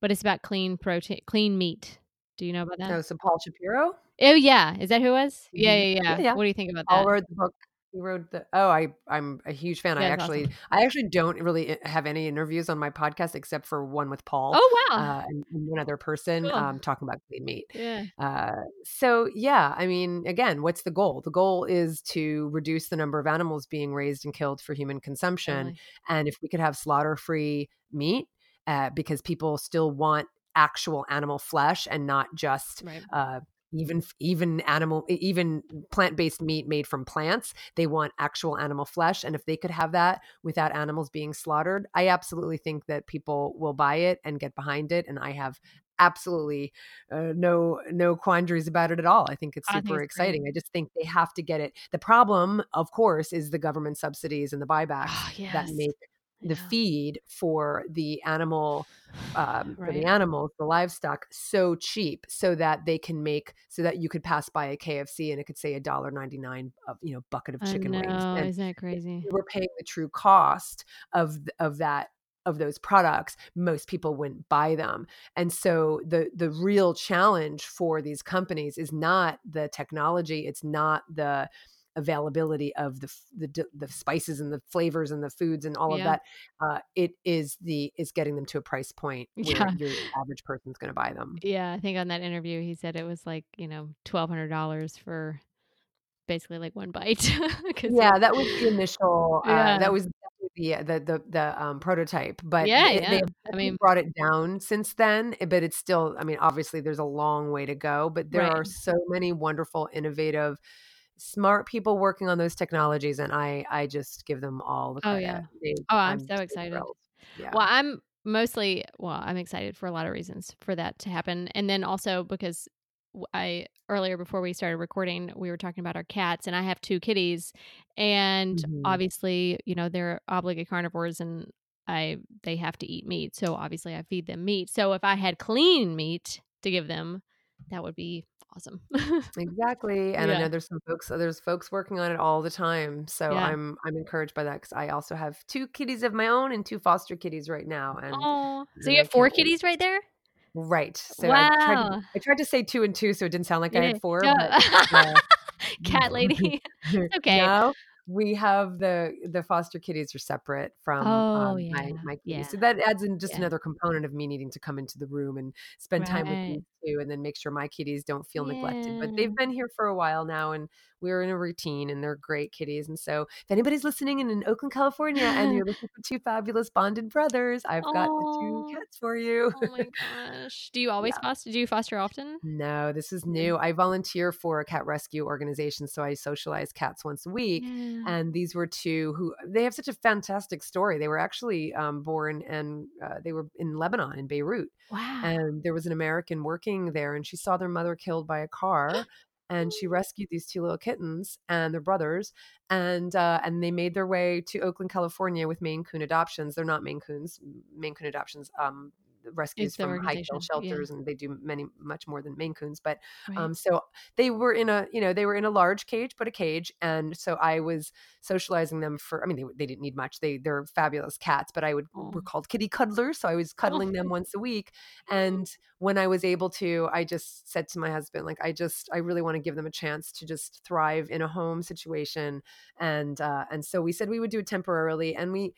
but it's about clean protein, clean meat. Do you know about that? Oh, so Paul Shapiro. Oh yeah, is that who was? Yeah, yeah, yeah. yeah, yeah. What do you think about that? Wrote the book he wrote the oh i i'm a huge fan yeah, i actually awesome. i actually don't really eh, have any interviews on my podcast except for one with paul oh wow uh, and, and, one other person cool. um, talking about clean meat yeah uh, so yeah i mean again what's the goal the goal is to reduce the number of animals being raised and killed for human consumption really? and if we could have slaughter free meat uh, because people still want actual animal flesh and not just right. uh, even even animal even plant-based meat made from plants they want actual animal flesh and if they could have that without animals being slaughtered i absolutely think that people will buy it and get behind it and i have absolutely uh, no no quandaries about it at all i think it's super think it's exciting great. i just think they have to get it the problem of course is the government subsidies and the buybacks oh, yes. that make the yeah. feed for the animal um, right. for the animals the livestock so cheap so that they can make so that you could pass by a kfc and it could say a dollar 99 of you know bucket of chicken wings and isn't that crazy we're paying the true cost of of that of those products most people wouldn't buy them and so the the real challenge for these companies is not the technology it's not the availability of the the, the spices and the flavors and the foods and all yeah. of that uh, it is the is getting them to a price point where yeah. your average person's going to buy them yeah i think on that interview he said it was like you know $1200 for basically like one bite yeah that was the initial uh, yeah. that was the the the, the um, prototype but yeah, it, yeah. they I mean brought it down since then eh, but it's still i mean obviously there's a long way to go but there right. are so many wonderful innovative smart people working on those technologies and i i just give them all the credit. oh yeah they, oh i'm, I'm so excited. Yeah. Well, I'm mostly well, I'm excited for a lot of reasons for that to happen, and then also because i earlier before we started recording, we were talking about our cats, and I have two kitties, and Mhm. obviously, you know, they're obligate carnivores, and I they have to eat meat, so obviously I feed them meat. So if I had clean meat to give them, that would be awesome. Exactly, and I know there's some folks there's folks working on it all the time, so Yeah. I'm I'm encouraged by that because I also have 2 kitties of my own and 2 foster kitties right now, and Oh, so you have four kitties right there? Right, so I tried to I tried to say 2 and 2 so it didn't sound like I had 4, Duh. but, uh Cat lady. Okay. No, we have the the foster kitties are separate from, Oh, um, my yeah. my Yeah. kitties, so that adds in just Yeah. another component of me needing to come into the room and spend time with Right. these 2 and then make sure my kitties don't feel neglected, but they've been here for a while now, and we're in a routine, and they're great kitties, and so if anybody's listening and in Oakland, California, and you're looking for 2 fabulous bonded brothers, I've got the 2 cats for you. Oh my gosh. Do you always Yeah. foster do you foster often? No, this is new. I volunteer for a cat rescue organization, so I socialize cats once a week. Yeah. And these were two who they have such a fantastic story. They were actually um, born and uh, they were in Lebanon, in Beirut. Wow. And there was an American working there, and she saw their mother killed by a car. And she rescued these two little kittens and their brothers, and uh, and they made their way to Oakland, California, with Maine Coon Adoptions. They're not Maine Coons. Maine Coon Adoptions um, rescues from high kill organization. Yeah. shelters, and they do many much more than Maine Coons. But Right. um, so they were in a, you know, they were in a large cage, but a cage. And so I was socializing them for, I mean, they, they didn't need much. They, they're fabulous cats, but I would, Aw. were called kitty cuddlers. So I was Oh. cuddling them once a week. And when I was able to, I just said to my husband, like, I just, I really want to give them a chance to just thrive in a home situation. And, uh, and so we said we would do it temporarily and we,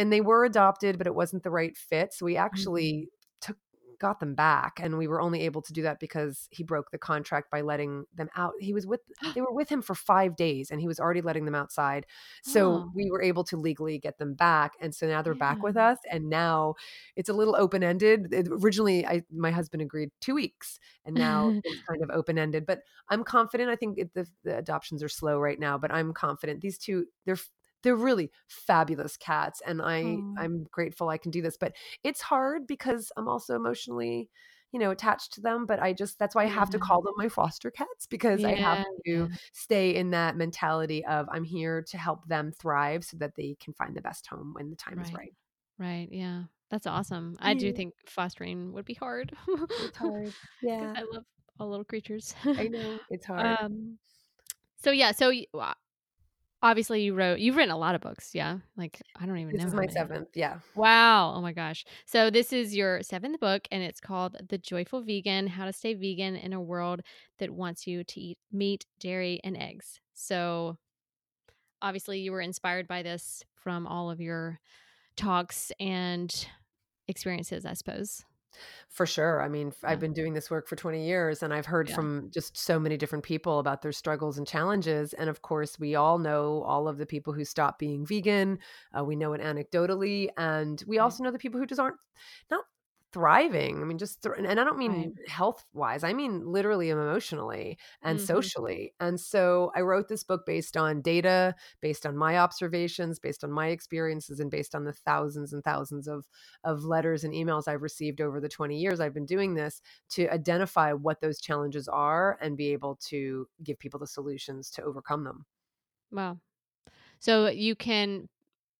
and they were adopted, but it wasn't the right fit. So we Mhm. actually took got them back and we were only able to do that because he broke the contract by letting them out he was with they were with him for five days and he was already letting them outside so Oh. we were able to legally get them back and so now they're back with us and now it's a little open-ended originally i my husband agreed two weeks and now it's kind of open-ended but i'm confident i think it, the, the adoptions are slow right now but i'm confident these two they're they're really fabulous cats and i Aw. i'm grateful i can do this but it's hard because i'm also emotionally you know attached to them but i just that's why i have to call them my foster cats because i have to stay in that mentality of i'm here to help them thrive so that they can find the best home when the time is Right. right Right. Yeah. That's awesome. I do think fostering would be hard. it's hard yeah I love all little creatures. i know it's hard um so yeah, so obviously you wrote you've written a lot of books, yeah? Like I don't even this know is my many. seventh yeah Wow. Oh my gosh. So this is your seventh book and it's called The Joyful Vegan: How to Stay Vegan in a World That Wants You to Eat Meat, Dairy, and Eggs. So obviously you were inspired by this from all of your talks and experiences, I suppose. For sure. I mean, Yeah. I've been doing this work for 20 years and I've heard Yeah. from just so many different people about their struggles and challenges. And of course, we all know all of the people who stop being vegan. Uh, we know it anecdotally. And we Right. also know the people who just aren't not thriving. I mean, just, thr- and I don't mean Right. health wise, I mean literally emotionally and Mhm. socially. And so I wrote this book based on data, based on my observations, based on my experiences, and based on the thousands and thousands of of letters and emails I've received over the 20 years I've been doing this to identify what those challenges are and be able to give people the solutions to overcome them. Wow. So you can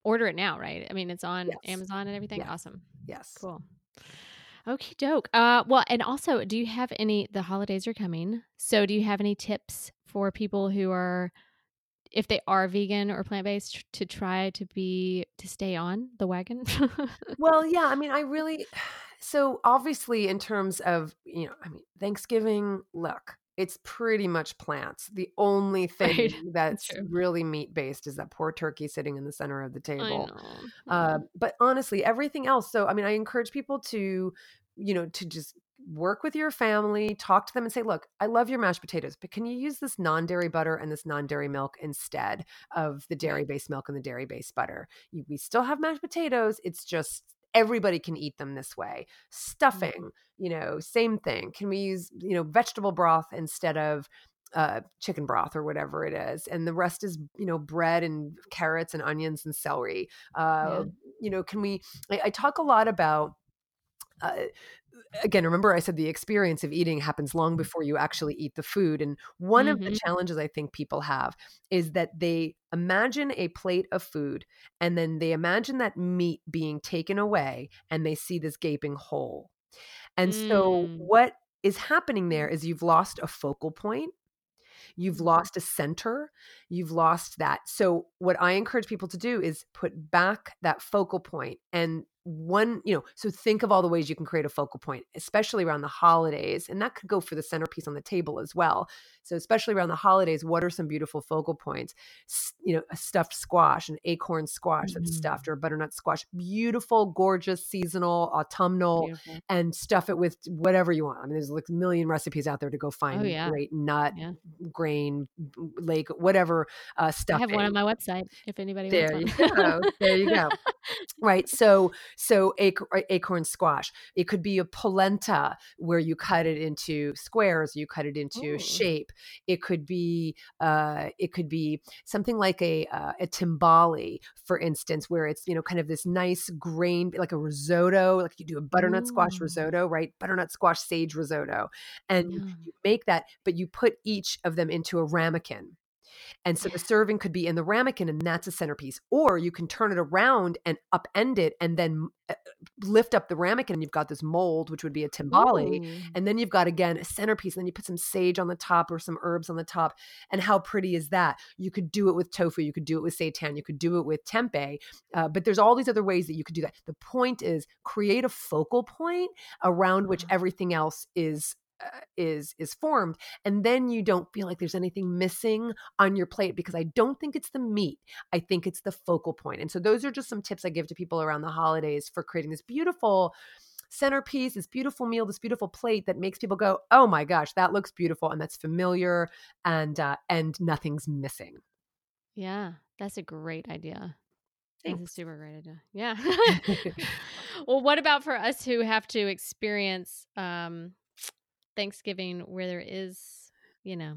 order it now, right? I mean, it's on Yes. Amazon and everything. Yes. Awesome. Yes. Cool. Okay, doke. Uh, well, and also, do you have any? The holidays are coming, so do you have any tips for people who are, if they are vegan or plant based, to try to be to stay on the wagon? Well, yeah, I mean, I really so obviously in terms of, you know, I mean, Thanksgiving, look, it's pretty much plants. The only thing Right. that's true. really meat based is that poor turkey sitting in the center of the table. Uh, but honestly, everything else. So, I mean, I encourage people to, you know, to just work with your family, talk to them and say, look, I love your mashed potatoes, but can you use this non dairy butter and this non dairy milk instead of the dairy based milk and the dairy based butter? You, we still have mashed potatoes. It's just everybody can eat them this way. Stuffing, you know, same thing. Can we use, you know, vegetable broth instead of uh, chicken broth or whatever it is, and the rest is you know bread and carrots and onions and celery. Uh, you know, can we? I, I talk a lot about. Uh, again, remember I said the experience of eating happens long before you actually eat the food. And one mm-hmm. of the mm-hmm. challenges I think people have is that they imagine a plate of food and then they imagine that meat being taken away and they see this gaping hole. And mm. so what is happening there is you've lost a focal point You've mm-hmm. lost a center. You've lost that. So, what I encourage people to do is put back that focal point and one you know so think of all the ways you can create a focal point especially around the holidays and that could go for the centerpiece on the table as well so especially around the holidays what are some beautiful focal points you know a stuffed squash an acorn squash mm-hmm. that's stuffed or a butternut squash beautiful gorgeous seasonal autumnal beautiful. and stuff it with whatever you want i mean there's like a million recipes out there to go oh, find oh, yeah. great nut yeah. grain lake whatever uh stuff i have one on my website if anybody there you go there you go right so so acorn squash. It could be a polenta where you cut it into squares, you cut it into Ooh. shape. It could be uh, it could be something like a uh, a timbale, for instance, where it's you know kind of this nice grain like a risotto, like you do a butternut Ooh. squash risotto, right? Butternut squash sage risotto, and yeah. you make that, but you put each of them into a ramekin. And so the serving could be in the ramekin, and that's a centerpiece. Or you can turn it around and upend it and then uh, lift up the ramekin, and you've got this mold, which would be a timbale. Ooh. And then you've got, again, a centerpiece. And then you put some sage on the top or some herbs on the top. And how pretty is that? You could do it with tofu. You could do it with seitan. You could do it with tempeh. Uh, but there's all these other ways that you could do that. The point is create a focal point around which everything else is is is formed and then you don't feel like there's anything missing on your plate because i don't think it's the meat i think it's the focal point. point and so those are just some tips i give to people around the holidays for creating this beautiful centerpiece this beautiful meal this beautiful plate that makes people go oh my gosh that looks beautiful and that's familiar and uh, and nothing's missing yeah that's a great idea Thanks. That's a super great idea. Yeah. well, what about for us who have to experience um, Thanksgiving where there is, you know,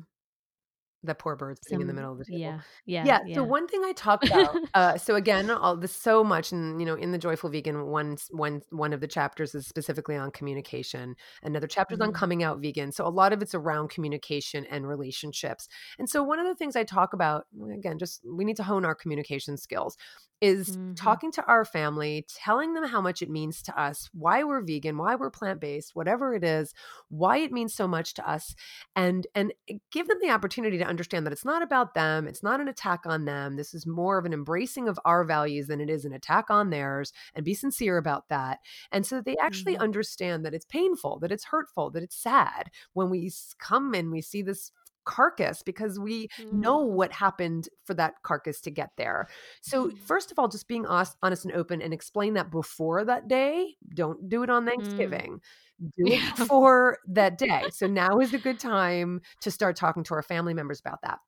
the poor bird sitting in the middle of the table. Yeah, yeah, yeah. yeah. So one thing I talk about. uh, so again, all this so much, and you know, in the Joyful Vegan, one one one of the chapters is specifically on communication. Another chapter is mm-hmm. on coming out vegan. So a lot of it's around communication and relationships. And so one of the things I talk about, again, just we need to hone our communication skills is mm-hmm. talking to our family, telling them how much it means to us, why we're vegan, why we're plant-based, whatever it is, why it means so much to us and and give them the opportunity to understand that it's not about them, it's not an attack on them. This is more of an embracing of our values than it is an attack on theirs and be sincere about that. And so they actually mm-hmm. understand that it's painful, that it's hurtful, that it's sad when we come and we see this carcass because we mm. know what happened for that carcass to get there. So, mm. first of all, just being honest and open and explain that before that day. Don't do it on mm. Thanksgiving. Mm. Do it before that day. So, now is a good time to start talking to our family members about that.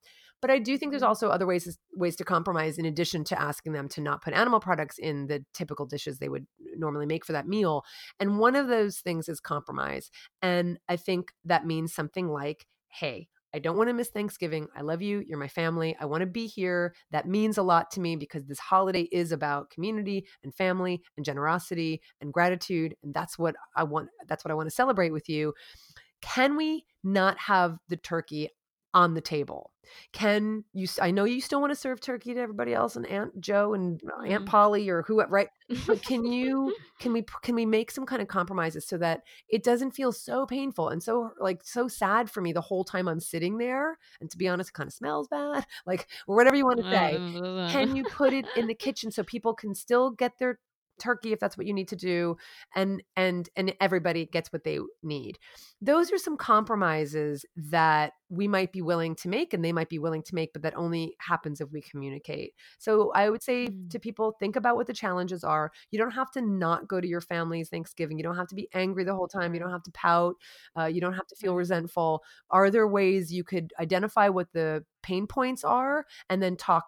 But I do think there's mm. also other ways ways to compromise in addition to asking them to not put animal products in the typical dishes they would normally make for that meal. And one of those things is compromise. And I think that means something like, hey, I don't want to miss Thanksgiving. I love you. You're my family. I want to be here. That means a lot to me because this holiday is about community and family and generosity and gratitude. And that's what I want. That's what I want to celebrate with you. Can we not have the turkey on the table? Can you? I know you still want to serve turkey to everybody else, and Aunt Joe and Aunt mm-hmm. Polly or who, right? But can you? Can we? Can we make some kind of compromises so that it doesn't feel so painful and so like so sad for me the whole time I'm sitting there? And to be honest, it kind of smells bad, like or whatever you want to say. can you put it in the kitchen so people can still get their turkey if that's what you need to do and and and everybody gets what they need. Those are some compromises that we might be willing to make and they might be willing to make but that only happens if we communicate. So i would say mm. to people think about what the challenges are. You don't have to not go to your family's thanksgiving. You don't have to be angry the whole time. You don't have to pout. Uh, you don't have to feel resentful. Are there ways you could identify what the pain points are and then talk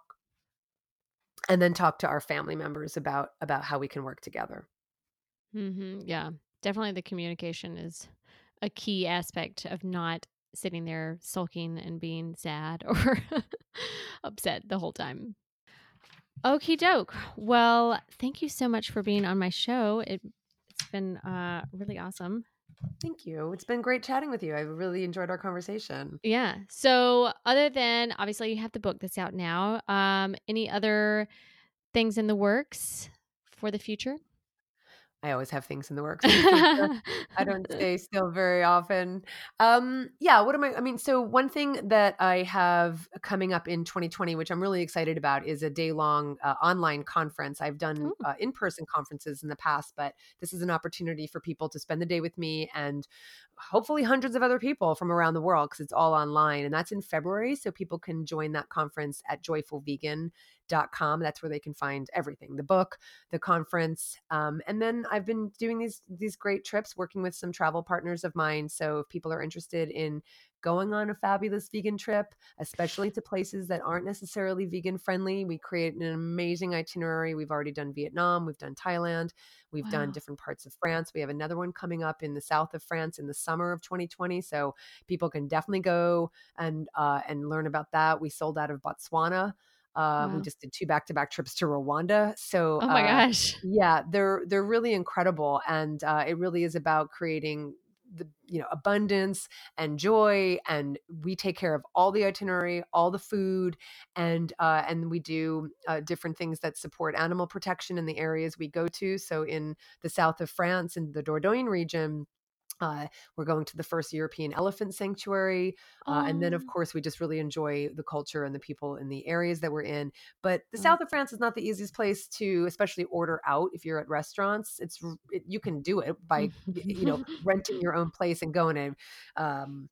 and then talk to our family members about about how we can work together mm-hmm. yeah definitely the communication is a key aspect of not sitting there sulking and being sad or upset the whole time Okie doke. Well, thank you so much for being on my show. It, it's been uh, really awesome. Thank you. It's been great chatting with you. I really enjoyed our conversation. Yeah. So, other than obviously you have the book that's out now, um, any other things in the works for the future? I always have things in the works. I don't stay still very often. Um, yeah, what am I? I mean, so one thing that I have coming up in 2020, which I'm really excited about, is a day long uh, online conference. I've done uh, in person conferences in the past, but this is an opportunity for people to spend the day with me and hopefully hundreds of other people from around the world because it's all online. And that's in February. So people can join that conference at joyfulvegan.com com. That's where they can find everything: the book, the conference, um, and then I've been doing these these great trips, working with some travel partners of mine. So if people are interested in going on a fabulous vegan trip, especially to places that aren't necessarily vegan friendly. We create an amazing itinerary. We've already done Vietnam, we've done Thailand, we've wow. done different parts of France. We have another one coming up in the south of France in the summer of 2020. So people can definitely go and uh, and learn about that. We sold out of Botswana uh, wow. We just did two back-to-back trips to Rwanda. So, oh my uh, gosh, yeah, they're they're really incredible, and uh, it really is about creating the you know abundance and joy and we take care of all the itinerary all the food and uh, and we do uh, different things that support animal protection in the areas we go to so in the south of france in the dordogne region uh, we're going to the first European elephant sanctuary. Uh, And then, of oh. course, we just really enjoy the culture and the people in the areas that we're in. But the oh. south of France is not the easiest place to, especially order out if you're at restaurants. It's it, You can do it by, you know, renting your own place and going to um,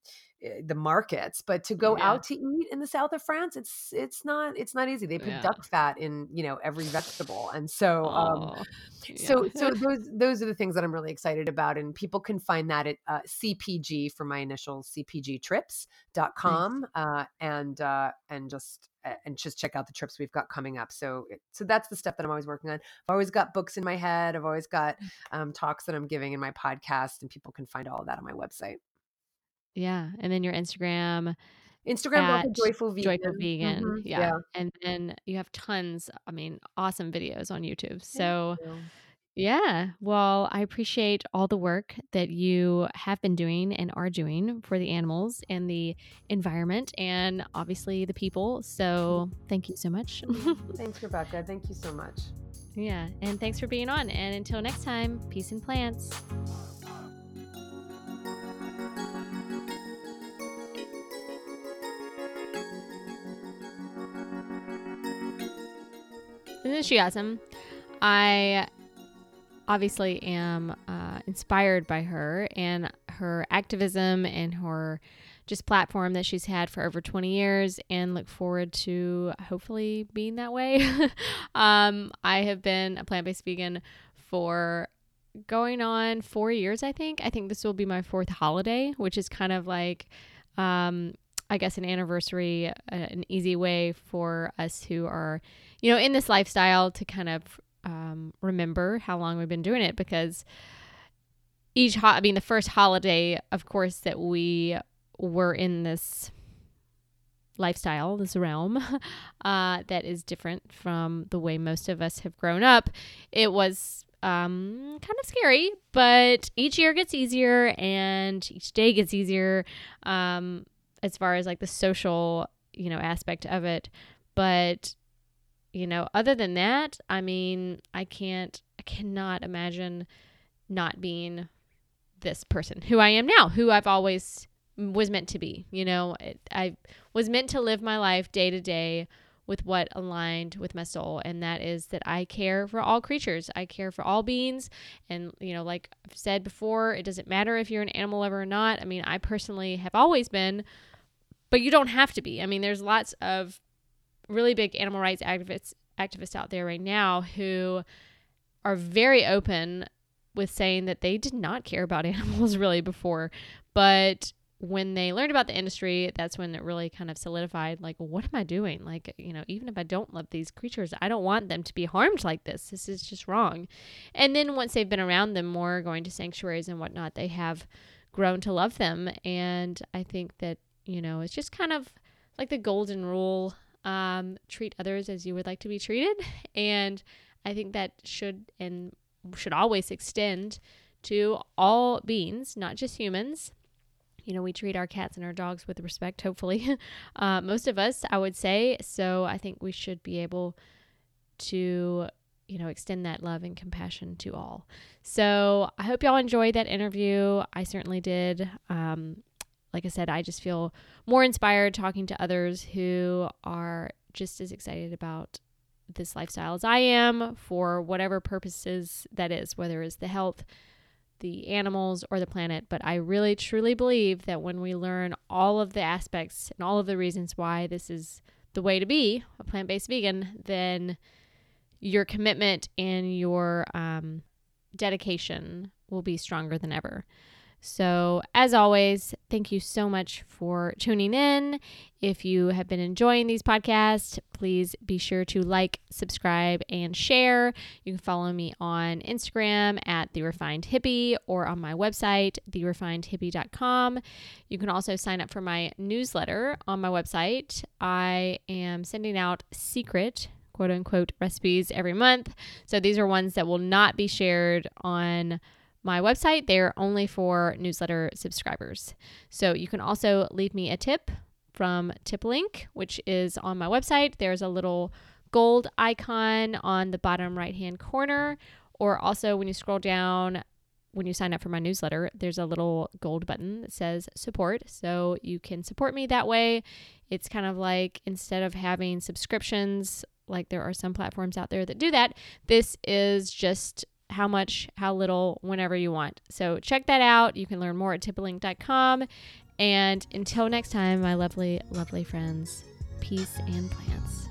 the markets but to go yeah. out to eat in the south of france it's it's not it's not easy they put yeah. duck fat in you know every vegetable and so um oh, yeah. so so those those are the things that i'm really excited about and people can find that at uh, cpg for my initial cpgtrips.com nice. uh and uh and just and just check out the trips we've got coming up. So, so that's the stuff that I'm always working on. I've always got books in my head. I've always got mm. um, talks that I'm giving in my podcast, and people can find all of that on my website. Yeah. And then your Instagram. Instagram joyful vegan. Joyful vegan. Mm-hmm. Yeah. yeah. And then you have tons, I mean, awesome videos on YouTube. So yeah. Well, I appreciate all the work that you have been doing and are doing for the animals and the environment and obviously the people. So thank you so much. thanks, Rebecca. Thank you so much. Yeah. And thanks for being on. And until next time, peace and plants. Awesome? I obviously am uh, inspired by her and her activism and her just platform that she's had for over 20 years and look forward to hopefully being that way. um, I have been a plant based vegan for going on four years, I think. I think this will be my fourth holiday, which is kind of like, um, I guess, an anniversary, uh, an easy way for us who are you know, in this lifestyle to kind of um, remember how long we've been doing it because each, ho- I mean, the first holiday, of course, that we were in this lifestyle, this realm uh, that is different from the way most of us have grown up, it was um, kind of scary, but each year gets easier and each day gets easier. Um, as far as like the social, you know, aspect of it. But you know, other than that, I mean, I can't, I cannot imagine not being this person who I am now, who I've always was meant to be. You know, I was meant to live my life day to day with what aligned with my soul and that is that I care for all creatures. I care for all beings and you know like I've said before, it doesn't matter if you're an animal lover or not. I mean, I personally have always been but you don't have to be. I mean, there's lots of really big animal rights activists activists out there right now who are very open with saying that they did not care about animals really before, but when they learned about the industry, that's when it really kind of solidified like, what am I doing? Like, you know, even if I don't love these creatures, I don't want them to be harmed like this. This is just wrong. And then once they've been around them more, going to sanctuaries and whatnot, they have grown to love them. And I think that, you know, it's just kind of like the golden rule um, treat others as you would like to be treated. And I think that should and should always extend to all beings, not just humans. You know, we treat our cats and our dogs with respect, hopefully. Uh, most of us, I would say. So I think we should be able to, you know, extend that love and compassion to all. So I hope y'all enjoyed that interview. I certainly did. Um, like I said, I just feel more inspired talking to others who are just as excited about this lifestyle as I am for whatever purposes that is, whether it's the health, the animals, or the planet. But I really truly believe that when we learn all of the aspects and all of the reasons why this is the way to be a plant based vegan, then your commitment and your um, dedication will be stronger than ever. So, as always, thank you so much for tuning in. If you have been enjoying these podcasts, please be sure to like, subscribe, and share. You can follow me on Instagram at The Refined Hippie or on my website, therefinedhippie.com. You can also sign up for my newsletter on my website. I am sending out secret quote unquote recipes every month. So these are ones that will not be shared on my website. They're only for newsletter subscribers. So you can also leave me a tip from TipLink, which is on my website. There's a little gold icon on the bottom right hand corner. Or also, when you scroll down, when you sign up for my newsletter, there's a little gold button that says support. So you can support me that way. It's kind of like instead of having subscriptions, like there are some platforms out there that do that, this is just how much, how little, whenever you want. So check that out. You can learn more at tiplink.com. And until next time, my lovely, lovely friends, peace and plants.